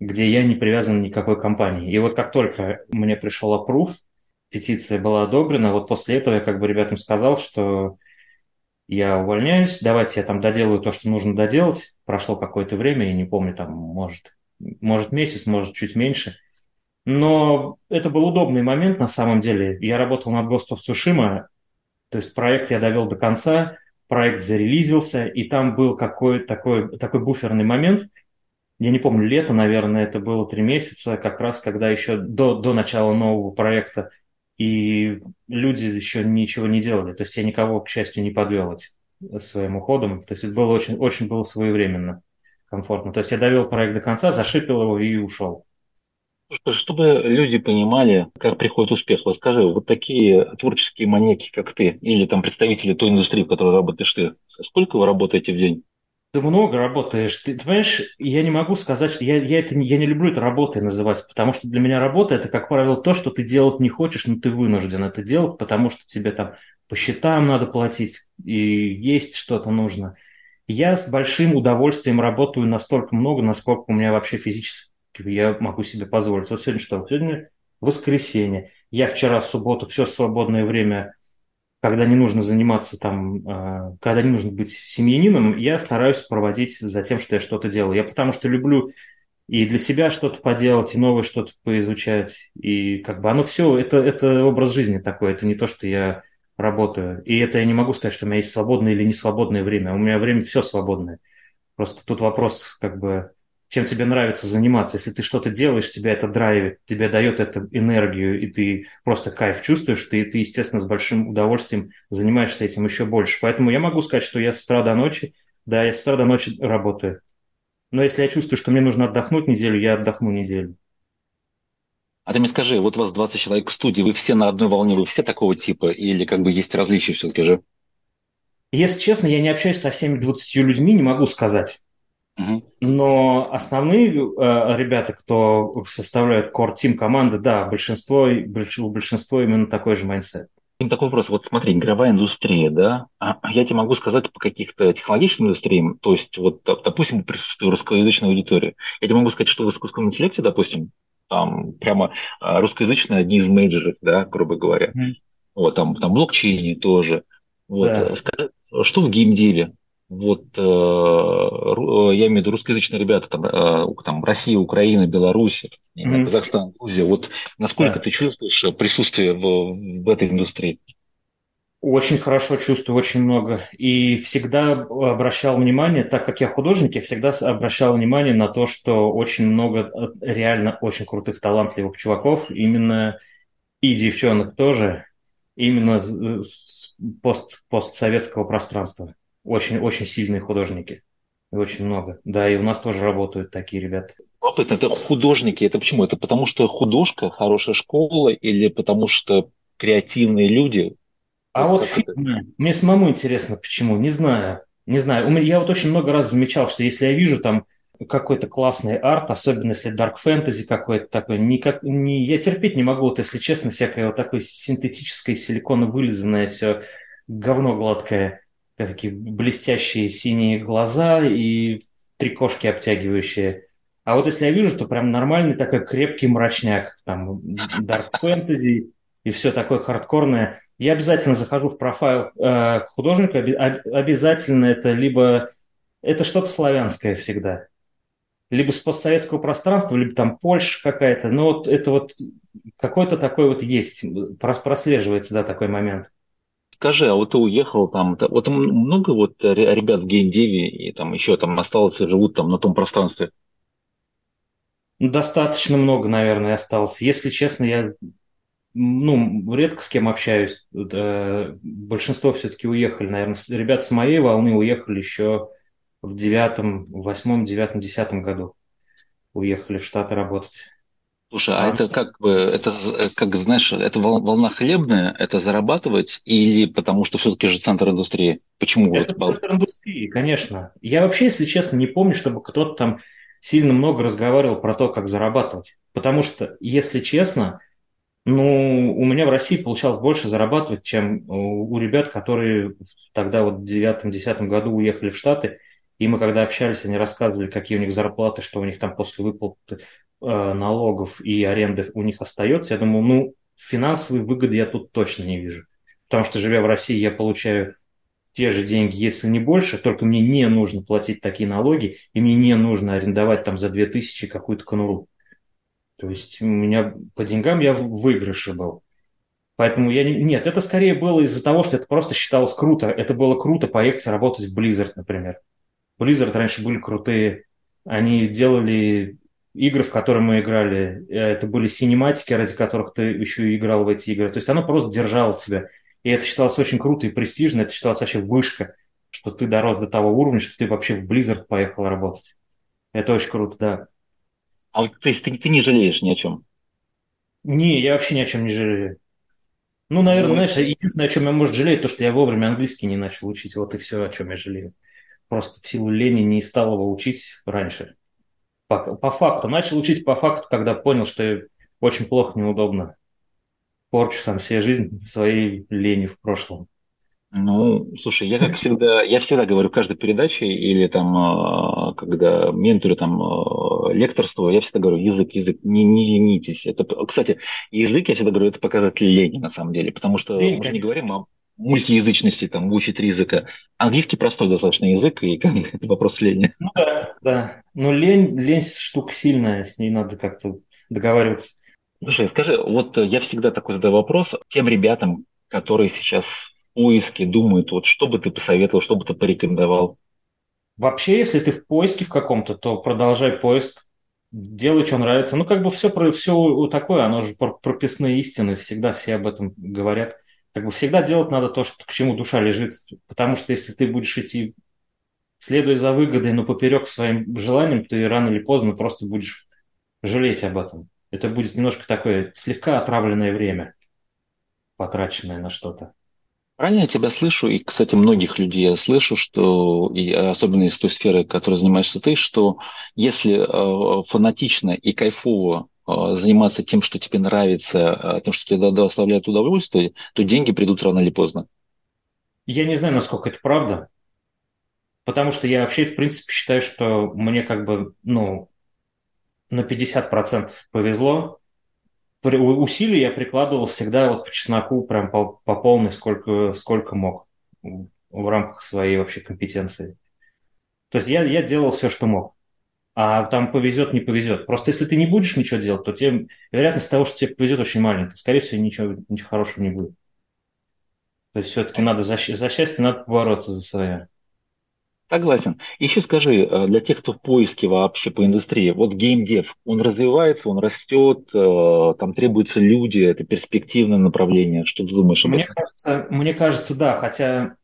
где я не привязан к какой компании. И вот как только мне пришел опруф, петиция была одобрена, вот после этого я как бы ребятам сказал, что я увольняюсь, давайте я там доделаю то, что нужно доделать. Прошло какое-то время, я не помню, там, может, может месяц, может, чуть меньше. Но это был удобный момент на самом деле. Я работал над Ghost of Tsushima, то есть проект я довел до конца, проект зарелизился, и там был какой-то такой, такой буферный момент, я не помню, лето, наверное, это было три месяца, как раз когда еще до, до начала нового проекта, и люди еще ничего не делали. То есть я никого, к счастью, не подвел своим уходом. То есть это было очень, очень было своевременно, комфортно. То есть я довел проект до конца, зашипел его и ушел. Чтобы люди понимали, как приходит успех, вот скажи, вот такие творческие маньяки, как ты, или там представители той индустрии, в которой работаешь ты, сколько вы работаете в день? Ты много работаешь. Ты, ты понимаешь, я не могу сказать, что я, я, это, я не люблю это работой называть, потому что для меня работа это, как правило, то, что ты делать не хочешь, но ты вынужден это делать, потому что тебе там по счетам надо платить и есть что-то нужно. Я с большим удовольствием работаю настолько много, насколько у меня вообще физически я могу себе позволить. Вот сегодня что? Сегодня воскресенье. Я вчера в субботу все свободное время, когда не нужно заниматься там, а, когда не нужно быть семьянином, я стараюсь проводить за тем, что я что-то делаю. Я потому что люблю и для себя что-то поделать, и новое что-то поизучать. И как бы оно все, это, это образ жизни такой, это не то, что я работаю. И это я не могу сказать, что у меня есть свободное или не свободное время. У меня время все свободное. Просто тут вопрос как бы чем тебе нравится заниматься. Если ты что-то делаешь, тебя это драйвит, тебе дает это энергию, и ты просто кайф чувствуешь, ты, ты, естественно, с большим удовольствием занимаешься этим еще больше. Поэтому я могу сказать, что я с утра до ночи, да, я с утра до ночи работаю. Но если я чувствую, что мне нужно отдохнуть неделю, я отдохну неделю. А ты мне скажи, вот у вас 20 человек в студии, вы все на одной волне, вы все такого типа, или как бы есть различия все-таки же? Если честно, я не общаюсь со всеми 20 людьми, не могу сказать. Но основные э, ребята, кто составляют core team команды, да, большинство, у большинства именно такой же mindset. Такой вопрос. Вот смотри, игровая индустрия, да, а я тебе могу сказать по каких-то технологическим индустриям, то есть вот, допустим, присутствие русскоязычной аудитории. Я тебе могу сказать, что в искусственном интеллекте, допустим, там прямо а, русскоязычные одни из мейджеров, да, грубо говоря. Mm. Вот, там, там блокчейне тоже. Вот, да. Что в геймделе? Вот э, я имею в виду русскоязычные ребята, там, э, там Россия, Украина, Беларусь, mm-hmm. Казахстан, Грузия, вот насколько да. ты чувствуешь присутствие в, в этой индустрии? Очень хорошо чувствую, очень много. И всегда обращал внимание, так как я художник, я всегда обращал внимание на то, что очень много э, реально очень крутых, талантливых чуваков, именно и девчонок тоже, именно с пост, постсоветского пространства. Очень-очень сильные художники. Очень много. Да, и у нас тоже работают такие ребята. Любопытно, это художники. Это почему? Это потому что художка, хорошая школа или потому что креативные люди? А вот фиг знает. Мне самому интересно, почему. Не знаю. Не знаю. Я вот очень много раз замечал, что если я вижу там какой-то классный арт, особенно если dark fantasy какой-то такой, никак, не, я терпеть не могу, вот если честно, всякое вот такое синтетическое, силиконо вылизанное все говно гладкое такие блестящие синие глаза и три кошки обтягивающие. А вот если я вижу, то прям нормальный такой крепкий мрачняк, там, dark fantasy и все такое хардкорное. Я обязательно захожу в профайл э, художника, об, обязательно это либо это что-то славянское всегда. Либо с постсоветского пространства, либо там Польша какая-то. Но вот это вот какой-то такой вот есть, прослеживается, да, такой момент. Скажи, а вот ты уехал там, вот много вот ребят в геймдеве и там еще там осталось, живут там на том пространстве? Достаточно много, наверное, осталось. Если честно, я ну, редко с кем общаюсь. Большинство все-таки уехали, наверное. Ребята с моей волны уехали еще в девятом, восьмом, девятом, десятом году. Уехали в Штаты работать. Слушай, а, а это как бы, это как знаешь, это волна хлебная, это зарабатывать или потому что все-таки же центр индустрии? Почему? Это вот, центр индустрии, конечно. Я вообще, если честно, не помню, чтобы кто-то там сильно много разговаривал про то, как зарабатывать. Потому что, если честно, ну, у меня в России получалось больше зарабатывать, чем у ребят, которые тогда вот в девятом-десятом году уехали в Штаты, и мы когда общались, они рассказывали, какие у них зарплаты, что у них там после выплаты э, налогов и аренды у них остается. Я думал, ну, финансовые выгоды я тут точно не вижу. Потому что, живя в России, я получаю те же деньги, если не больше, только мне не нужно платить такие налоги, и мне не нужно арендовать там за 2000 какую-то конуру. То есть у меня по деньгам я в выигрыше был. Поэтому я не... Нет, это скорее было из-за того, что это просто считалось круто. Это было круто поехать работать в Blizzard, например. Blizzard раньше были крутые. Они делали игры, в которые мы играли. Это были синематики, ради которых ты еще и играл в эти игры. То есть оно просто держало тебя. И это считалось очень круто и престижно. Это считалось вообще вышка, что ты дорос до того уровня, что ты вообще в Blizzard поехал работать. Это очень круто, да. А вот, то есть ты, ты не жалеешь ни о чем? Не, я вообще ни о чем не жалею. Ну, наверное, ну, знаешь, единственное, о чем я, может, жалею, то, что я вовремя английский не начал учить. Вот и все, о чем я жалею. Просто в силу лени не стал его учить раньше. По, по факту. Начал учить по факту, когда понял, что очень плохо, неудобно. Порчу сам себе жизнь своей лени в прошлом. Ну, слушай, я как всегда, я всегда говорю в каждой передаче или там, а, когда менторю там а, лекторство, я всегда говорю язык, язык, не, не ленитесь. Это, кстати, язык, я всегда говорю, это показатель лени на самом деле, потому что Лень, мы же не говорим о мультиязычности, там, выучить три языка. Английский простой достаточно язык, и это вопрос лени. Ну да, да. Но лень, лень штука сильная, с ней надо как-то договариваться. Слушай, скажи, вот я всегда такой задаю вопрос тем ребятам, которые сейчас поиске думают, вот что бы ты посоветовал, что бы ты порекомендовал? Вообще, если ты в поиске в каком-то, то продолжай поиск, делай, что нравится. Ну, как бы все, все такое, оно же прописные истины, всегда все об этом говорят. Как бы всегда делать надо то, что, к чему душа лежит. Потому что если ты будешь идти, следуя за выгодой, но поперек своим желаниям, ты рано или поздно просто будешь жалеть об этом. Это будет немножко такое слегка отравленное время, потраченное на что-то. Правильно я тебя слышу, и, кстати, многих людей я слышу, что, и особенно из той сферы, которой занимаешься ты, что если э, фанатично и кайфово э, заниматься тем, что тебе нравится, э, тем, что тебе доставляет удовольствие, то деньги придут рано или поздно. Я не знаю, насколько это правда, потому что я вообще, в принципе, считаю, что мне как бы, ну, на 50% повезло, усилий я прикладывал всегда вот по чесноку прям по, по полной, сколько, сколько мог в рамках своей вообще компетенции. То есть я, я делал все, что мог. А там повезет, не повезет. Просто если ты не будешь ничего делать, то тебе, вероятность того, что тебе повезет, очень маленькая. Скорее всего, ничего, ничего хорошего не будет. То есть все-таки надо за, за счастье надо бороться за свое. Согласен. Еще скажи, э, для тех, кто в поиске вообще по индустрии, вот геймдев, он развивается, он растет, э, там требуются люди, это перспективное направление. Что ты думаешь об мне этом? Кажется, мне кажется, да, хотя,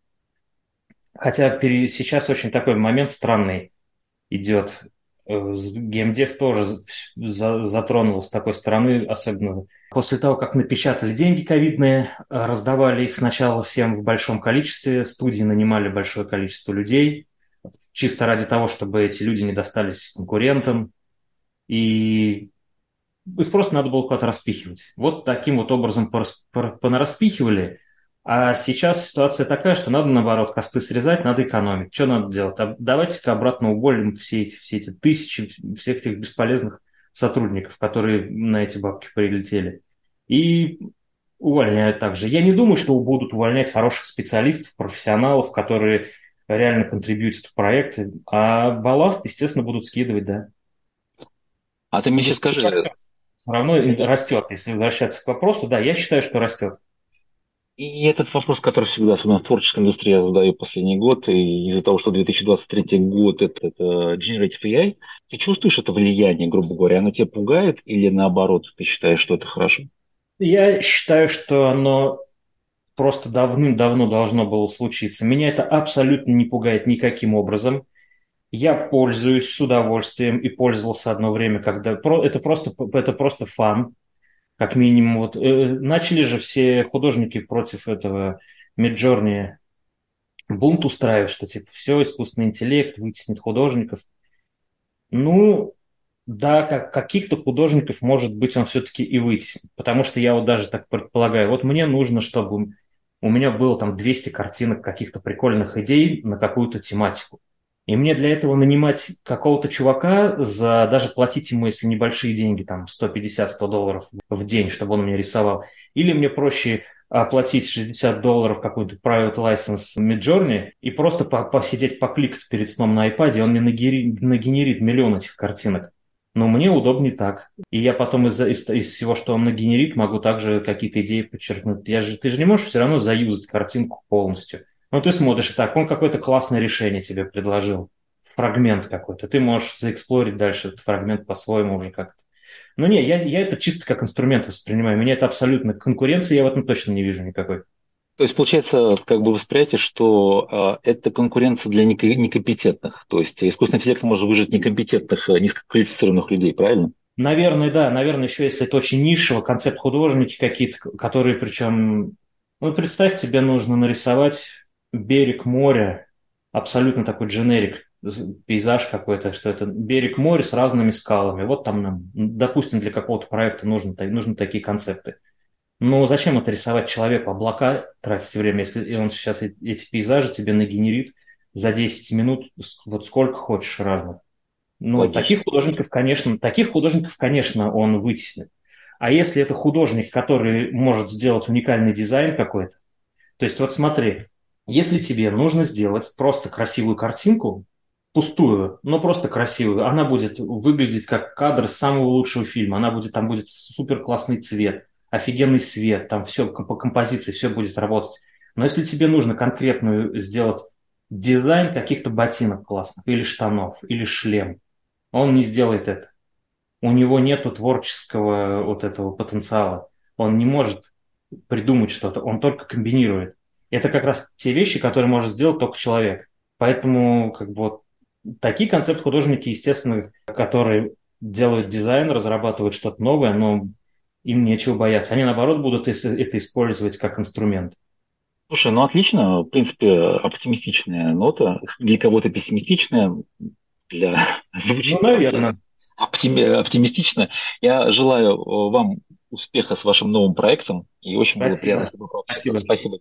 хотя сейчас очень такой момент странный идет. Э, геймдев тоже затронул с такой стороны, особенно после того, как напечатали деньги ковидные, раздавали их сначала всем в большом количестве, студии нанимали большое количество людей, чисто ради того, чтобы эти люди не достались конкурентам. И их просто надо было куда-то распихивать. Вот таким вот образом понараспихивали. А сейчас ситуация такая, что надо, наоборот, косты срезать, надо экономить. Что надо делать? А давайте-ка обратно уволим все эти, все эти тысячи, всех этих бесполезных сотрудников, которые на эти бабки прилетели. И увольняют также. Я не думаю, что будут увольнять хороших специалистов, профессионалов, которые реально контрибьютит в проект. А балласт, естественно, будут скидывать, да. А ты мне сейчас скажи... Равно растет, если возвращаться к вопросу. Да, я считаю, что растет. И этот вопрос, который всегда, особенно в творческой индустрии, я задаю последний год, и из-за того, что 2023 год это, это Generative AI, ты чувствуешь это влияние, грубо говоря, оно тебя пугает или наоборот, ты считаешь, что это хорошо? Я считаю, что оно просто давным-давно должно было случиться. Меня это абсолютно не пугает никаким образом. Я пользуюсь с удовольствием и пользовался одно время, когда это просто, это просто фан как минимум. Вот, э, начали же все художники против этого Миджорни бунт устраивать, что типа все, искусственный интеллект вытеснит художников. Ну, да, как, каких-то художников, может быть, он все-таки и вытеснит. Потому что я вот даже так предполагаю, вот мне нужно, чтобы у меня было там 200 картинок каких-то прикольных идей на какую-то тематику. И мне для этого нанимать какого-то чувака, за даже платить ему, если небольшие деньги, там 150-100 долларов в день, чтобы он мне рисовал. Или мне проще оплатить 60 долларов какой-то private license Midjourney и просто посидеть, покликать перед сном на iPad, и он мне нагенерит, миллион этих картинок. Но мне удобнее так. И я потом из, из, из всего, что он нагенерит, могу также какие-то идеи подчеркнуть. Я же, ты же не можешь все равно заюзать картинку полностью. Ну, ты смотришь, так, он какое-то классное решение тебе предложил, фрагмент какой-то. Ты можешь заэксплорить дальше этот фрагмент по-своему уже как-то. Но не, я, я это чисто как инструмент воспринимаю. Меня это абсолютно конкуренции, я в этом точно не вижу никакой. То есть получается, как бы восприятие, что э, это конкуренция для некомпетентных. То есть искусственный интеллект может выжить некомпетентных, а, низкоквалифицированных людей, правильно? Наверное, да. Наверное, еще если это очень нишево, концепт художники какие-то, которые причем... Ну, представь, тебе нужно нарисовать берег моря, абсолютно такой дженерик, пейзаж какой-то, что это берег моря с разными скалами. Вот там допустим, для какого-то проекта нужны, нужны такие концепты. Но зачем это рисовать человеку? Облака тратить время, если он сейчас эти пейзажи тебе нагенерит за 10 минут, вот сколько хочешь разных. Ну, Логично. таких художников, конечно, таких художников, конечно, он вытеснит. А если это художник, который может сделать уникальный дизайн какой-то, то есть вот смотри, если тебе нужно сделать просто красивую картинку, пустую, но просто красивую, она будет выглядеть как кадр самого лучшего фильма, она будет, там будет супер классный цвет, офигенный свет, там все по композиции, все будет работать. Но если тебе нужно конкретную сделать дизайн каких-то ботинок классных, или штанов, или шлем, он не сделает это. У него нет творческого вот этого потенциала. Он не может придумать что-то, он только комбинирует. Это как раз те вещи, которые может сделать только человек. Поэтому как бы вот такие концепт художники, естественно, которые делают дизайн, разрабатывают что-то новое, но им нечего бояться. Они, наоборот, будут это использовать как инструмент. Слушай, ну отлично, в принципе, оптимистичная нота. Для кого-то пессимистичная, для... Ну, наверное. Оптими... Оптимистично. Я желаю вам успеха с вашим новым проектом. И очень Спасибо. было приятно с тобой Спасибо. Спасибо.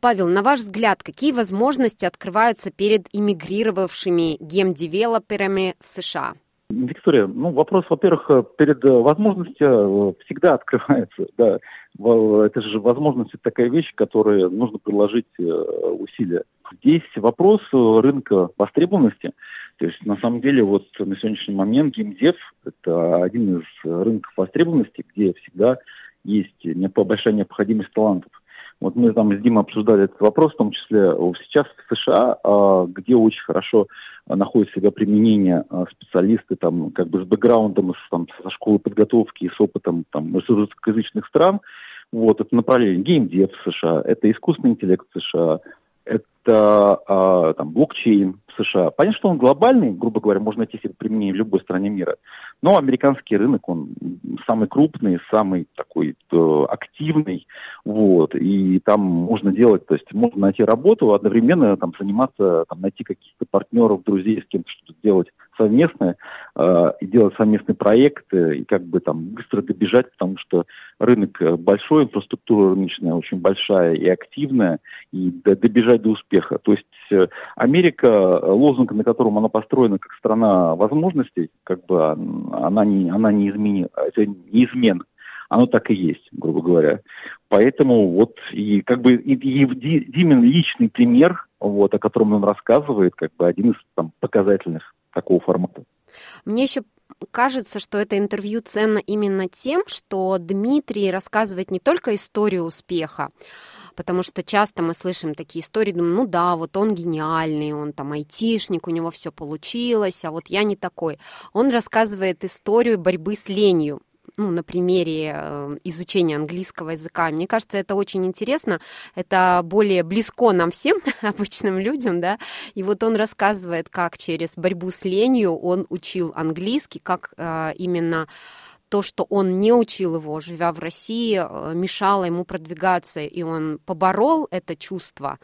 Павел, на ваш взгляд, какие возможности открываются перед иммигрировавшими гейм-девелоперами в США? Виктория, ну вопрос, во-первых, перед э, возможностью э, всегда открывается, да. Это же возможность это такая вещь, которой нужно приложить э, усилия. Здесь вопрос рынка востребованности. То есть, на самом деле, вот на сегодняшний момент геймдев – это один из рынков востребованности, где всегда есть большая необходимость талантов. Вот мы там с Димой обсуждали этот вопрос, в том числе сейчас в США, а, где очень хорошо находят себя применение а, специалисты там как бы с бэкграундом, там, со школы подготовки и с опытом там русскоязычных стран. Вот это направление геймдев в США, это искусственный интеллект в США, это а, там, блокчейн в США. Понятно, что он глобальный, грубо говоря, можно найти себе применение в любой стране мира. Но американский рынок, он самый крупный, самый такой э, активный, вот, и там можно делать, то есть можно найти работу, одновременно там заниматься, там, найти каких-то партнеров, друзей, с кем-то что-то делать совместное, э, и делать совместный проект, и как бы там быстро добежать, потому что рынок большой, инфраструктура рыночная очень большая и активная, и добежать до успеха. То есть э, Америка, лозунг, на котором она построена как страна возможностей, как бы она не, она не изменила, это неизменно. Оно так и есть, грубо говоря. Поэтому вот и как бы и, и Димин личный пример, вот, о котором он рассказывает, как бы один из там, показательных такого формата. Мне еще кажется, что это интервью ценно именно тем, что Дмитрий рассказывает не только историю успеха, потому что часто мы слышим такие истории, думаем, ну да, вот он гениальный, он там айтишник, у него все получилось, а вот я не такой. Он рассказывает историю борьбы с ленью, ну, на примере э, изучения английского языка. Мне кажется, это очень интересно, это более близко нам всем, обычным людям, да, и вот он рассказывает, как через борьбу с ленью он учил английский, как э, именно то, что он не учил его, живя в России, э, мешало ему продвигаться, и он поборол это чувство,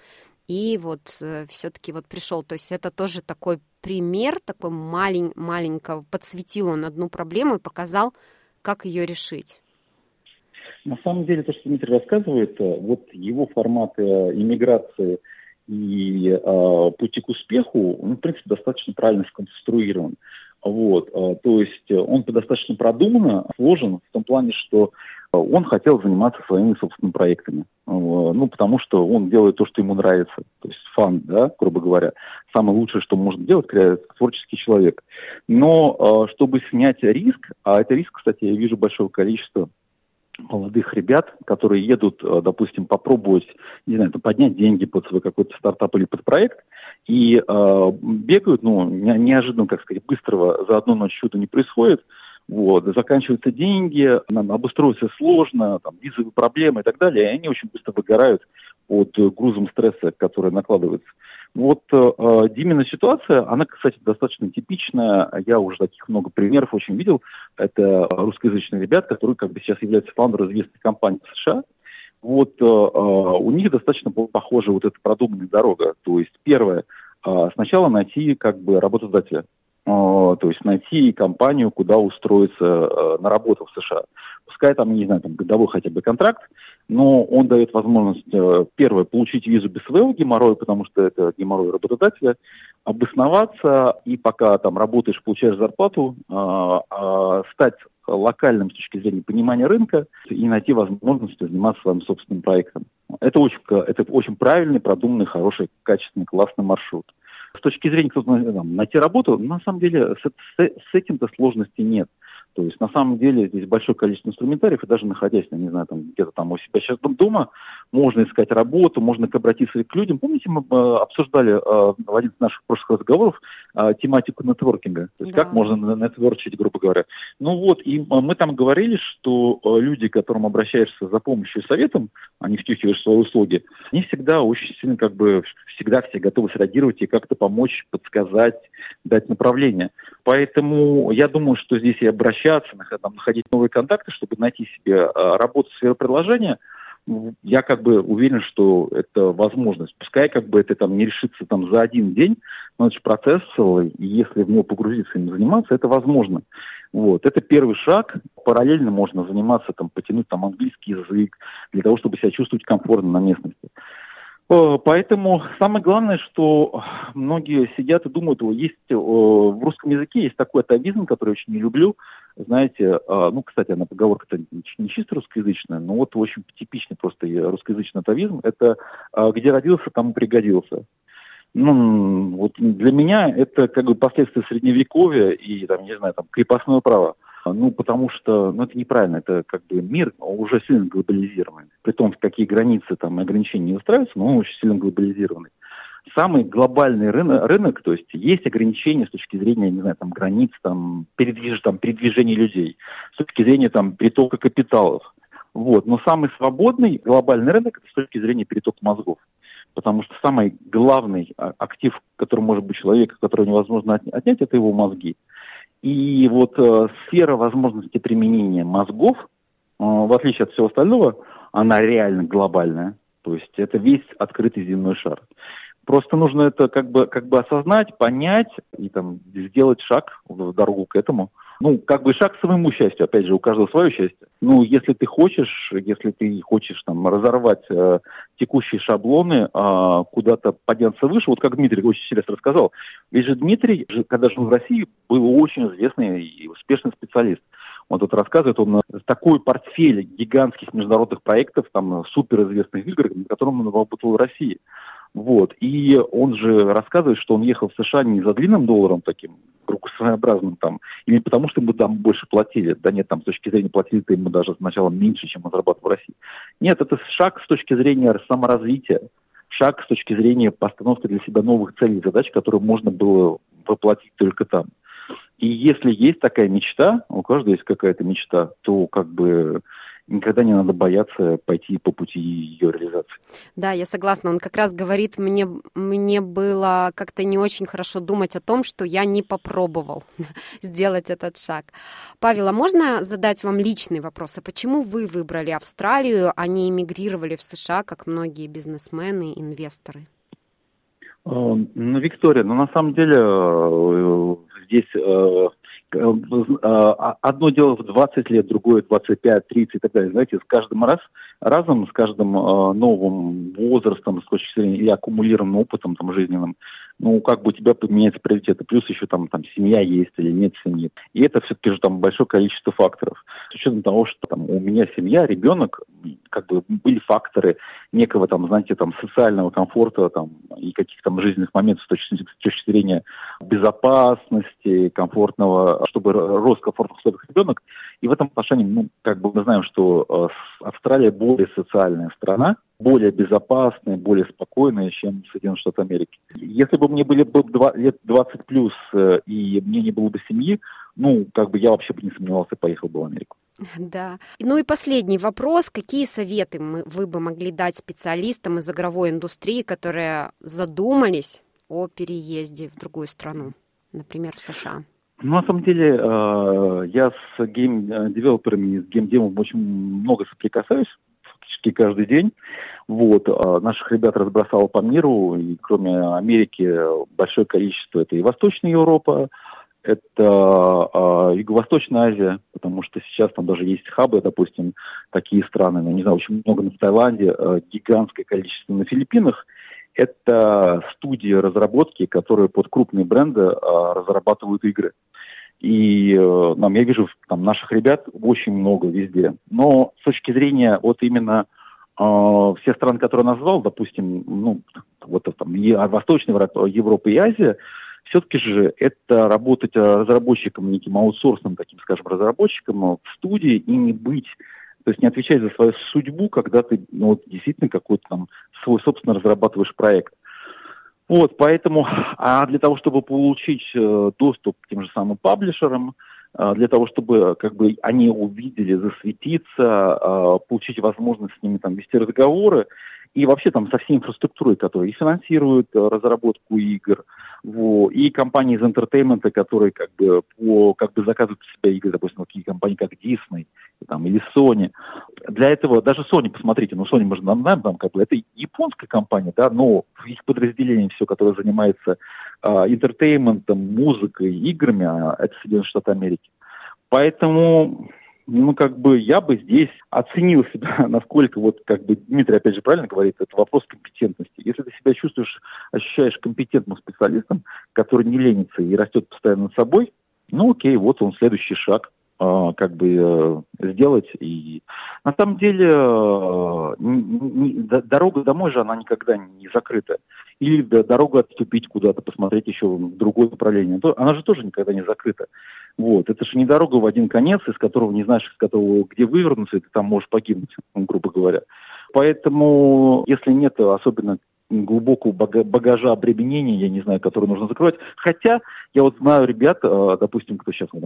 и вот все-таки вот пришел. То есть это тоже такой пример, такой малень, маленького, подсветил он одну проблему и показал, как ее решить. На самом деле, то, что Дмитрий рассказывает, э, вот его формат иммиграции и э, пути к успеху, он, в принципе, достаточно правильно сконструирован. Вот, а, то есть э, он достаточно продуманно сложен в том плане, что э, он хотел заниматься своими собственными проектами. Ну, потому что он делает то, что ему нравится. То есть фан, да, грубо говоря. Самое лучшее, что может делать творческий человек. Но чтобы снять риск, а это риск, кстати, я вижу большое количество молодых ребят, которые едут, э, допустим, попробовать, не знаю, поднять деньги под свой какой-то стартап или под проект, и э, бегают, ну, неожиданно, как сказать, быстрого за одну ночь чуда не происходит, вот, заканчиваются деньги, нам обустроиться сложно, там, визовые проблемы и так далее, и они очень быстро выгорают под грузом стресса, который накладывается. Вот э, э, Димина ситуация, она, кстати, достаточно типичная. Я уже таких много примеров очень видел. Это русскоязычные ребят, которые как бы сейчас являются фаундером известной компании в США. Вот э, э, у них достаточно похожа вот эта продуманная дорога. То есть первое, э, сначала найти как бы работодателя. Э, то есть найти компанию, куда устроиться э, на работу в США. Пускай там, не знаю, там годовой хотя бы контракт, но он дает возможность, э, первое, получить визу без своего геморроя, потому что это геморрой работодателя, обосноваться и пока там работаешь, получаешь зарплату, а, а, стать локальным с точки зрения понимания рынка и найти возможность заниматься своим собственным проектом. Это очень, это очень правильный, продуманный, хороший, качественный, классный маршрут. С точки зрения кто-то найти работу, на самом деле с, с, с этим-то сложности нет. То есть на самом деле здесь большое количество инструментариев, и даже находясь, я не знаю, там где-то там у себя сейчас дома, можно искать работу, можно обратиться к людям. Помните, мы э, обсуждали э, в один из наших прошлых разговоров э, тематику нетворкинга, то есть да. как можно нетворчить, грубо говоря. Ну вот, и мы там говорили, что люди, к которым обращаешься за помощью и советом, они втюхиваешь свои услуги, они всегда очень сильно как бы всегда все готовы среагировать и как-то помочь, подсказать, дать направление. Поэтому я думаю, что здесь и обращаться, находить новые контакты, чтобы найти себе а, работу в сфере предложения, я как бы уверен, что это возможность. Пускай как бы это там не решится там за один день, но это же процесс и если в него погрузиться и заниматься, это возможно. Вот, это первый шаг. Параллельно можно заниматься, там, потянуть там английский язык для того, чтобы себя чувствовать комфортно на местности. Э, поэтому самое главное, что многие сидят и думают, есть э, в русском языке есть такой атовизм, который очень не люблю. Знаете, э, ну, кстати, она поговорка-то не чисто русскоязычная, но вот очень типичный просто русскоязычный атовизм. Это где родился, там и пригодился. Ну, вот для меня это как бы последствия средневековья и, там, не знаю, там, крепостное право. Ну, потому что, ну, это неправильно, это как бы мир уже сильно глобализированный. При том, какие границы там ограничения не устраиваются, но он очень сильно глобализированный. Самый глобальный рынок, рынок, то есть есть ограничения с точки зрения, не знаю, там, границ, там, передвиж, там, передвижения людей, с точки зрения, там, притока капиталов. Вот. Но самый свободный глобальный рынок это с точки зрения перетока мозгов. Потому что самый главный а, актив, который может быть человек, который невозможно отнять, это его мозги. И вот э, сфера возможности применения мозгов, э, в отличие от всего остального, она реально глобальная. То есть это весь открытый земной шар. Просто нужно это как бы, как бы осознать, понять и там сделать шаг в дорогу к этому – ну, как бы шаг к своему счастью, опять же, у каждого свое счастье. Ну, если ты хочешь, если ты хочешь там разорвать э, текущие шаблоны, э, куда-то подняться выше, вот как Дмитрий очень интересно рассказал. Ведь же Дмитрий, когда жил в России, был очень известный и успешный специалист. Он тут рассказывает, он такой портфель гигантских международных проектов, там, суперизвестных игр, на котором он работал в России. Вот. И он же рассказывает, что он ехал в США не за длинным долларом таким, своеобразным там, или потому что ему там больше платили. Да нет, там с точки зрения платили-то ему даже сначала меньше, чем он зарабатывал в России. Нет, это шаг с точки зрения саморазвития, шаг с точки зрения постановки для себя новых целей и задач, которые можно было воплотить только там. И если есть такая мечта, у каждого есть какая-то мечта, то как бы никогда не надо бояться пойти по пути ее реализации. Да, я согласна. Он как раз говорит, мне, мне было как-то не очень хорошо думать о том, что я не попробовал сделать этот шаг. Павел, а можно задать вам личный вопрос? А почему вы выбрали Австралию, а не эмигрировали в США, как многие бизнесмены, инвесторы? Э, ну, Виктория, ну на самом деле э, здесь э, одно дело в 20 лет, другое 25, 30 и так далее. Знаете, с каждым раз, разом, с каждым э, новым возрастом, с точки зрения и аккумулированным опытом там, жизненным, ну, как бы у тебя поменяются приоритеты. Плюс еще там, там семья есть или нет семьи. И это все-таки же там большое количество факторов. С учетом того, что там у меня семья, ребенок, как бы были факторы некого там, знаете, там социального комфорта там и каких-то там жизненных моментов с точки, с точки зрения безопасности, комфортного, чтобы рос комфортных условиях ребенок. И в этом отношении, ну, как бы мы знаем, что э, Австралия более социальная страна, более безопасные, более спокойные, чем Соединенные Штаты Америки. Если бы мне были бы два, лет 20 плюс э, и мне не было бы семьи, ну, как бы я вообще бы не сомневался, поехал бы в Америку. Да. Ну и последний вопрос. Какие советы мы, вы бы могли дать специалистам из игровой индустрии, которые задумались о переезде в другую страну, например, в США? Ну, на самом деле, э, я с гейм-девелоперами, с гейм-девом очень много соприкасаюсь практически каждый день. Вот. А наших ребят разбросало по миру, и кроме Америки большое количество. Это и Восточная Европа, это э, Юго-Восточная Азия, потому что сейчас там даже есть хабы, допустим, такие страны, ну, не знаю, очень много на Таиланде, э, гигантское количество на Филиппинах. Это студии разработки, которые под крупные бренды э, разрабатывают игры. И э, нам, я вижу там наших ребят очень много везде. Но с точки зрения вот именно э, все страны, которые назвал, допустим, ну, вот там Восточная Европа и Азия, все-таки же это работать разработчиком, неким аутсорсным таким, скажем, разработчиком в студии и не быть, то есть не отвечать за свою судьбу, когда ты ну, вот, действительно какой-то там свой собственно разрабатываешь проект. Вот, поэтому, а для того, чтобы получить э, доступ к тем же самым паблишерам, для того, чтобы как бы они увидели, засветиться, э, получить возможность с ними там вести разговоры, и вообще там со всей инфраструктурой, которая и финансирует разработку игр, во, и компании из entertainment а, которые как бы по, как бы заказывают себя игры, допустим, такие компании, как Disney там, или Sony. Для этого, даже Sony, посмотрите, ну, Sony, мы же знаем, как бы, это японская компания, да, но их подразделение все, которое занимается а, entertainment ом, музыкой, играми, а это Соединенные Штаты Америки. Поэтому ну, как бы я бы здесь оценил себя, насколько, вот, как бы Дмитрий опять же правильно говорит, это вопрос компетентности. Если ты себя чувствуешь, ощущаешь компетентным специалистом, который не ленится и растет постоянно над собой, ну, окей, вот он следующий шаг как бы э, сделать. И на самом деле э, дорога домой же, она никогда не закрыта. Или дорога отступить куда-то, посмотреть еще в другое направление. Она же тоже никогда не закрыта. Вот. Это же не дорога в один конец, из которого не знаешь, из которого, где вывернуться, и ты там можешь погибнуть, грубо говоря. Поэтому, если нет особенно глубокого багажа обременения, я не знаю, который нужно закрывать. Хотя я вот знаю ребят, э, допустим, кто сейчас там,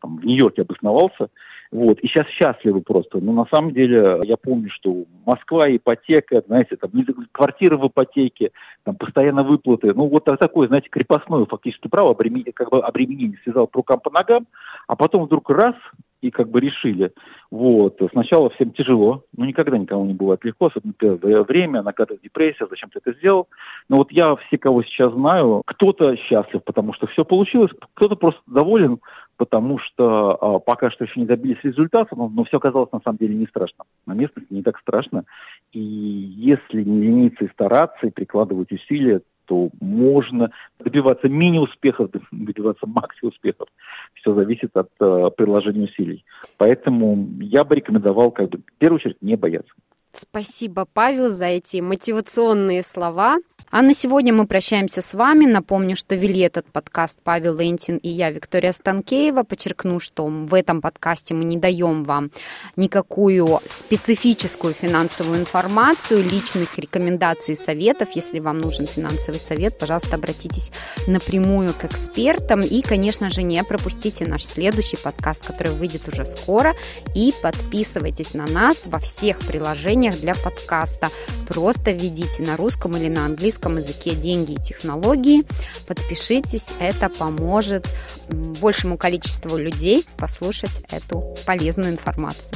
там, в Нью-Йорке обосновался, вот, и сейчас счастливы просто. Но на самом деле я помню, что Москва, ипотека, знаете, там квартиры в ипотеке, там постоянно выплаты. Ну, вот такое, знаете, крепостное фактически право, обременение, как бы обременение связал по рукам, по ногам, а потом вдруг раз, и как бы решили. Вот. Сначала всем тяжело, но никогда никому не бывает легко, особенно первое время, накатывает депрессия, зачем ты это сделал. Но вот я все, кого сейчас знаю, кто-то счастлив, потому что все получилось, кто-то просто доволен, потому что а, пока что еще не добились результата, но, но все оказалось на самом деле не страшно. На местности не так страшно. И если не лениться и стараться, и прикладывать усилия, то можно добиваться мини-успехов, добиваться макси-успехов. все зависит от э, приложения усилий. Поэтому я бы рекомендовал, как бы, в первую очередь, не бояться. Спасибо, Павел, за эти мотивационные слова. А на сегодня мы прощаемся с вами. Напомню, что вели этот подкаст Павел Лентин и я, Виктория Станкеева. Подчеркну, что в этом подкасте мы не даем вам никакую специфическую финансовую информацию, личных рекомендаций и советов. Если вам нужен финансовый совет, пожалуйста, обратитесь напрямую к экспертам. И, конечно же, не пропустите наш следующий подкаст, который выйдет уже скоро. И подписывайтесь на нас во всех приложениях для подкаста. Просто введите на русском или на английском английском языке «Деньги и технологии». Подпишитесь, это поможет большему количеству людей послушать эту полезную информацию.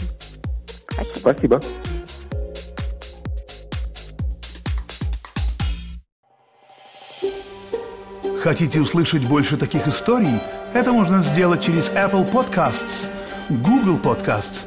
Спасибо. Спасибо. Хотите услышать больше таких историй? Это можно сделать через Apple Podcasts, Google Podcasts,